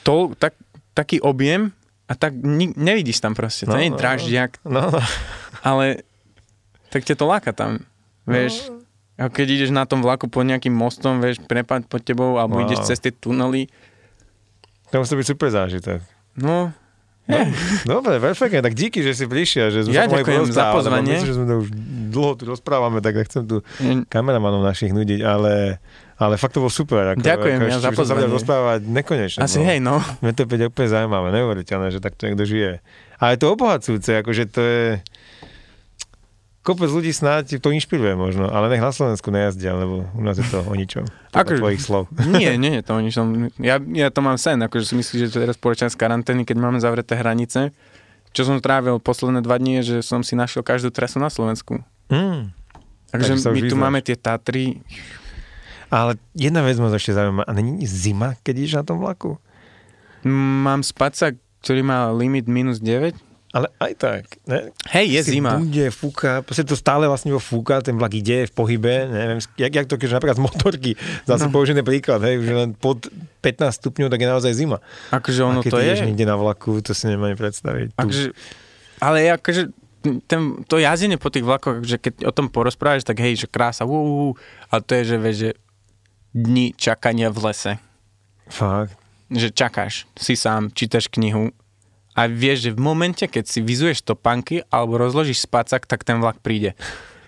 Speaker 1: to, tak, taký objem a tak ni, nevidíš tam proste, to
Speaker 2: No,
Speaker 1: nie je
Speaker 2: no,
Speaker 1: draždiak,
Speaker 2: No, no.
Speaker 1: ale tak ťa to láka tam, vieš.
Speaker 2: No.
Speaker 1: A keď ideš na tom vlaku pod nejakým mostom, vieš, prepad pod tebou, alebo
Speaker 2: Wow.
Speaker 1: ideš cez tie tunely,
Speaker 2: To musí byť super zážitok.
Speaker 1: no,
Speaker 2: Dobre, perfektne, tak díky, že si prišiel, že sme
Speaker 1: Ja ďakujem za pozvanie.
Speaker 2: Myslím, že sme to už dlho tu rozprávame, tak nechcem tu
Speaker 1: je-
Speaker 2: kameramanov našich nudiť, ale, ale fakt to bol super. Ako,
Speaker 1: Ďakujem
Speaker 2: ako
Speaker 1: ja za
Speaker 2: sa
Speaker 1: pozvanie.
Speaker 2: rozprávať nekonečne.
Speaker 1: asi hej, no.
Speaker 2: Mne to príde úplne zaujímavé, neuveriteľné, že takto niekto žije. Ale je to obohacujúce, akože to je... Kopec ľudí snáď to inšpiruje možno, ale nech na Slovensku nejazdia, lebo u nás je to o ničom.
Speaker 1: Akože-
Speaker 2: tvojich slov.
Speaker 1: Nie, nie je to o ničom. Ja, ja to mám sen, akože si myslíš, že teraz počas karantény, keď máme zavreté hranice, čo som trávil posledné dva dní, je, že som si našiel každú trasu na Slovensku.
Speaker 2: Mm.
Speaker 1: Takže
Speaker 2: Takže
Speaker 1: my tu
Speaker 2: vyznáš.
Speaker 1: máme tie Tatry.
Speaker 2: Ale jedna vec ma ešte zaujíma. A není zima, keď ideš na tom vlaku?
Speaker 1: Mám spacák, ktorý má limit minus 9.
Speaker 2: Ale aj tak. Ne?
Speaker 1: Hej, je
Speaker 2: Si
Speaker 1: zima.
Speaker 2: Bude, fúka, proste to stále vlastne fúka, ten vlak ide v pohybe, neviem, jak, jak to, keď napríklad z motorky, zase no. Použený príklad, hej, že len pod 15 stupňov, tak je naozaj zima.
Speaker 1: Akože
Speaker 2: A
Speaker 1: ono
Speaker 2: keď
Speaker 1: to je.
Speaker 2: niekde na vlaku, to si nemám predstaviť.
Speaker 1: Akože, ale akože ten, to jazdenie po tých vlakoch, že keď o tom porozprávaš, tak hej, že krása, uh, uh, a to je, že vieš, že dni čakania v lese.
Speaker 2: Fakt.
Speaker 1: Že čakáš, si sám, čítaš knihu a vieš, že v momente, keď si vyzuješ topánky alebo rozložíš spacak, tak ten vlak príde.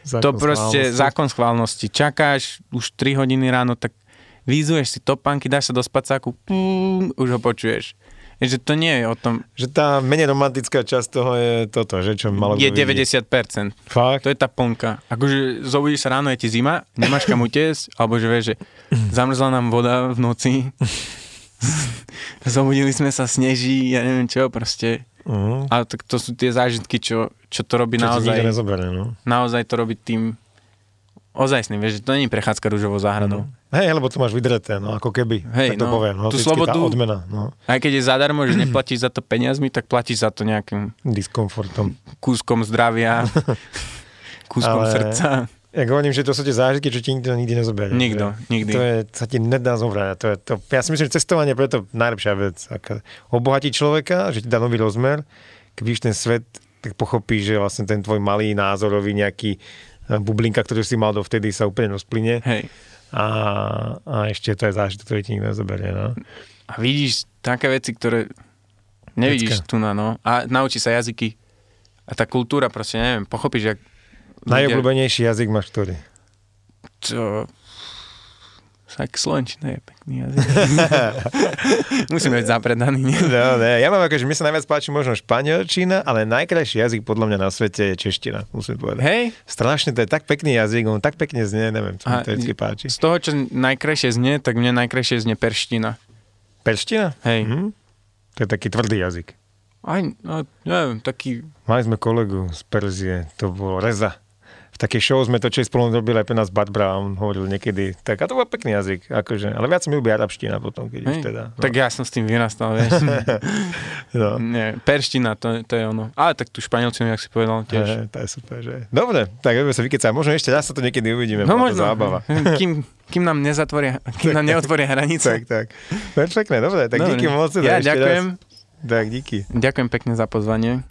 Speaker 2: Zákon
Speaker 1: to proste
Speaker 2: schválnosti.
Speaker 1: zákon schválnosti. Čakáš už 3 hodiny ráno, tak vyzuješ si topánky, dáš sa do spacáku, pum, už ho počuješ. Je, že to nie je o tom,
Speaker 2: Že tá menej romantická časť toho je toto, že čo malo
Speaker 1: je
Speaker 2: kto vidí.
Speaker 1: 90%.
Speaker 2: Fakt?
Speaker 1: To je tá plnka. Akože zobudíš sa ráno, je ti zima, nemáš kam utiesť, alebo že vieš, že zamrzla nám voda v noci, zobudili sme sa, sneží, ja neviem čo, proste.
Speaker 2: Uh-huh.
Speaker 1: Ale tak to sú tie zážitky, čo, čo to robí
Speaker 2: Čo
Speaker 1: naozaj,
Speaker 2: nezoberie, no.
Speaker 1: naozaj to robí tým ozajstný, vieš, že to je prechádzka rúžovou záhradou.
Speaker 2: Hej, lebo to máš vydreté, no ako keby,
Speaker 1: Hej,
Speaker 2: tak to
Speaker 1: no,
Speaker 2: poviem. No,
Speaker 1: tú slobodu-
Speaker 2: Tá odmena, no,
Speaker 1: Aj keď je zadarmo, že neplatíš za to peniazmi, tak platíš za to nejakým
Speaker 2: diskomfortom.
Speaker 1: kúskom zdravia, kúskom
Speaker 2: Ale-
Speaker 1: srdca.
Speaker 2: Ja hovorím, že to sú tie zážitky, čo ti nikto nikdy nezoberie.
Speaker 1: Nikto,
Speaker 2: že
Speaker 1: nikdy.
Speaker 2: To je, sa ti nedá zobrať. To je, to, ja si myslím, že cestovanie je preto najlepšia vec. Aká, obohatí človeka, že ti dá nový rozmer. Keď vidíš ten svet, tak pochopíš, že vlastne ten tvoj malý názorový nejaký eh, bublinka, ktorú si mal dovtedy, sa úplne rozplyne.
Speaker 1: Hej.
Speaker 2: A, a ešte to je zážitok, ktorý ti nikto nezoberie. No.
Speaker 1: A vidíš také veci, ktoré nevidíš tu na, no. A naučí sa jazyky. A tá kultúra proste, neviem, pochopíš, jak ľudia-
Speaker 2: Najobľúbenejší jazyk máš ktorý?
Speaker 1: Čo... Tak slovenčina je pekný jazyk. Musíme byť zapredaní, nie?
Speaker 2: No, ne. Ja mám akože, mne sa najviac páči možno španielčina, ale najkrajší jazyk podľa mňa na svete je čeština, musím povedať.
Speaker 1: Hej,
Speaker 2: Strašne, to je tak pekný jazyk, on tak pekne znie, neviem, čo mi to vždy páči.
Speaker 1: z toho, čo najkrajšie znie, tak mne najkrajšie znie perština.
Speaker 2: Perština?
Speaker 1: Hej.
Speaker 2: Mhm. To je taký tvrdý jazyk.
Speaker 1: Aj, no, neviem, taký...
Speaker 2: Mali sme kolegu z Perzie, to bol Reza. V takej show sme točili spolu, robili aj pre nás a on hovoril niekedy, tak a to bol pekný jazyk, akože, ale viac mi ľúbi arabština potom, keď už
Speaker 1: Hej,
Speaker 2: teda. No.
Speaker 1: Tak ja som s tým vyrastal, vieš.
Speaker 2: no.
Speaker 1: Nie, perština, to, to je ono. Ale tak tu španielčinu, jak si povedal, tiež.
Speaker 2: Tiež. To je super, že? Dobre, tak budeme sa vykecať. Možno ešte raz sa to niekedy uvidíme.
Speaker 1: No možno,
Speaker 2: Zábava.
Speaker 1: kým, kým nám nezatvoria, kým nám neotvoria hranice.
Speaker 2: tak, tak. Perfektné, dobre, tak
Speaker 1: Dobre.
Speaker 2: díky moc. teda
Speaker 1: Ja ďakujem.
Speaker 2: Raz. Tak, díky.
Speaker 1: Ďakujem pekne za pozvanie.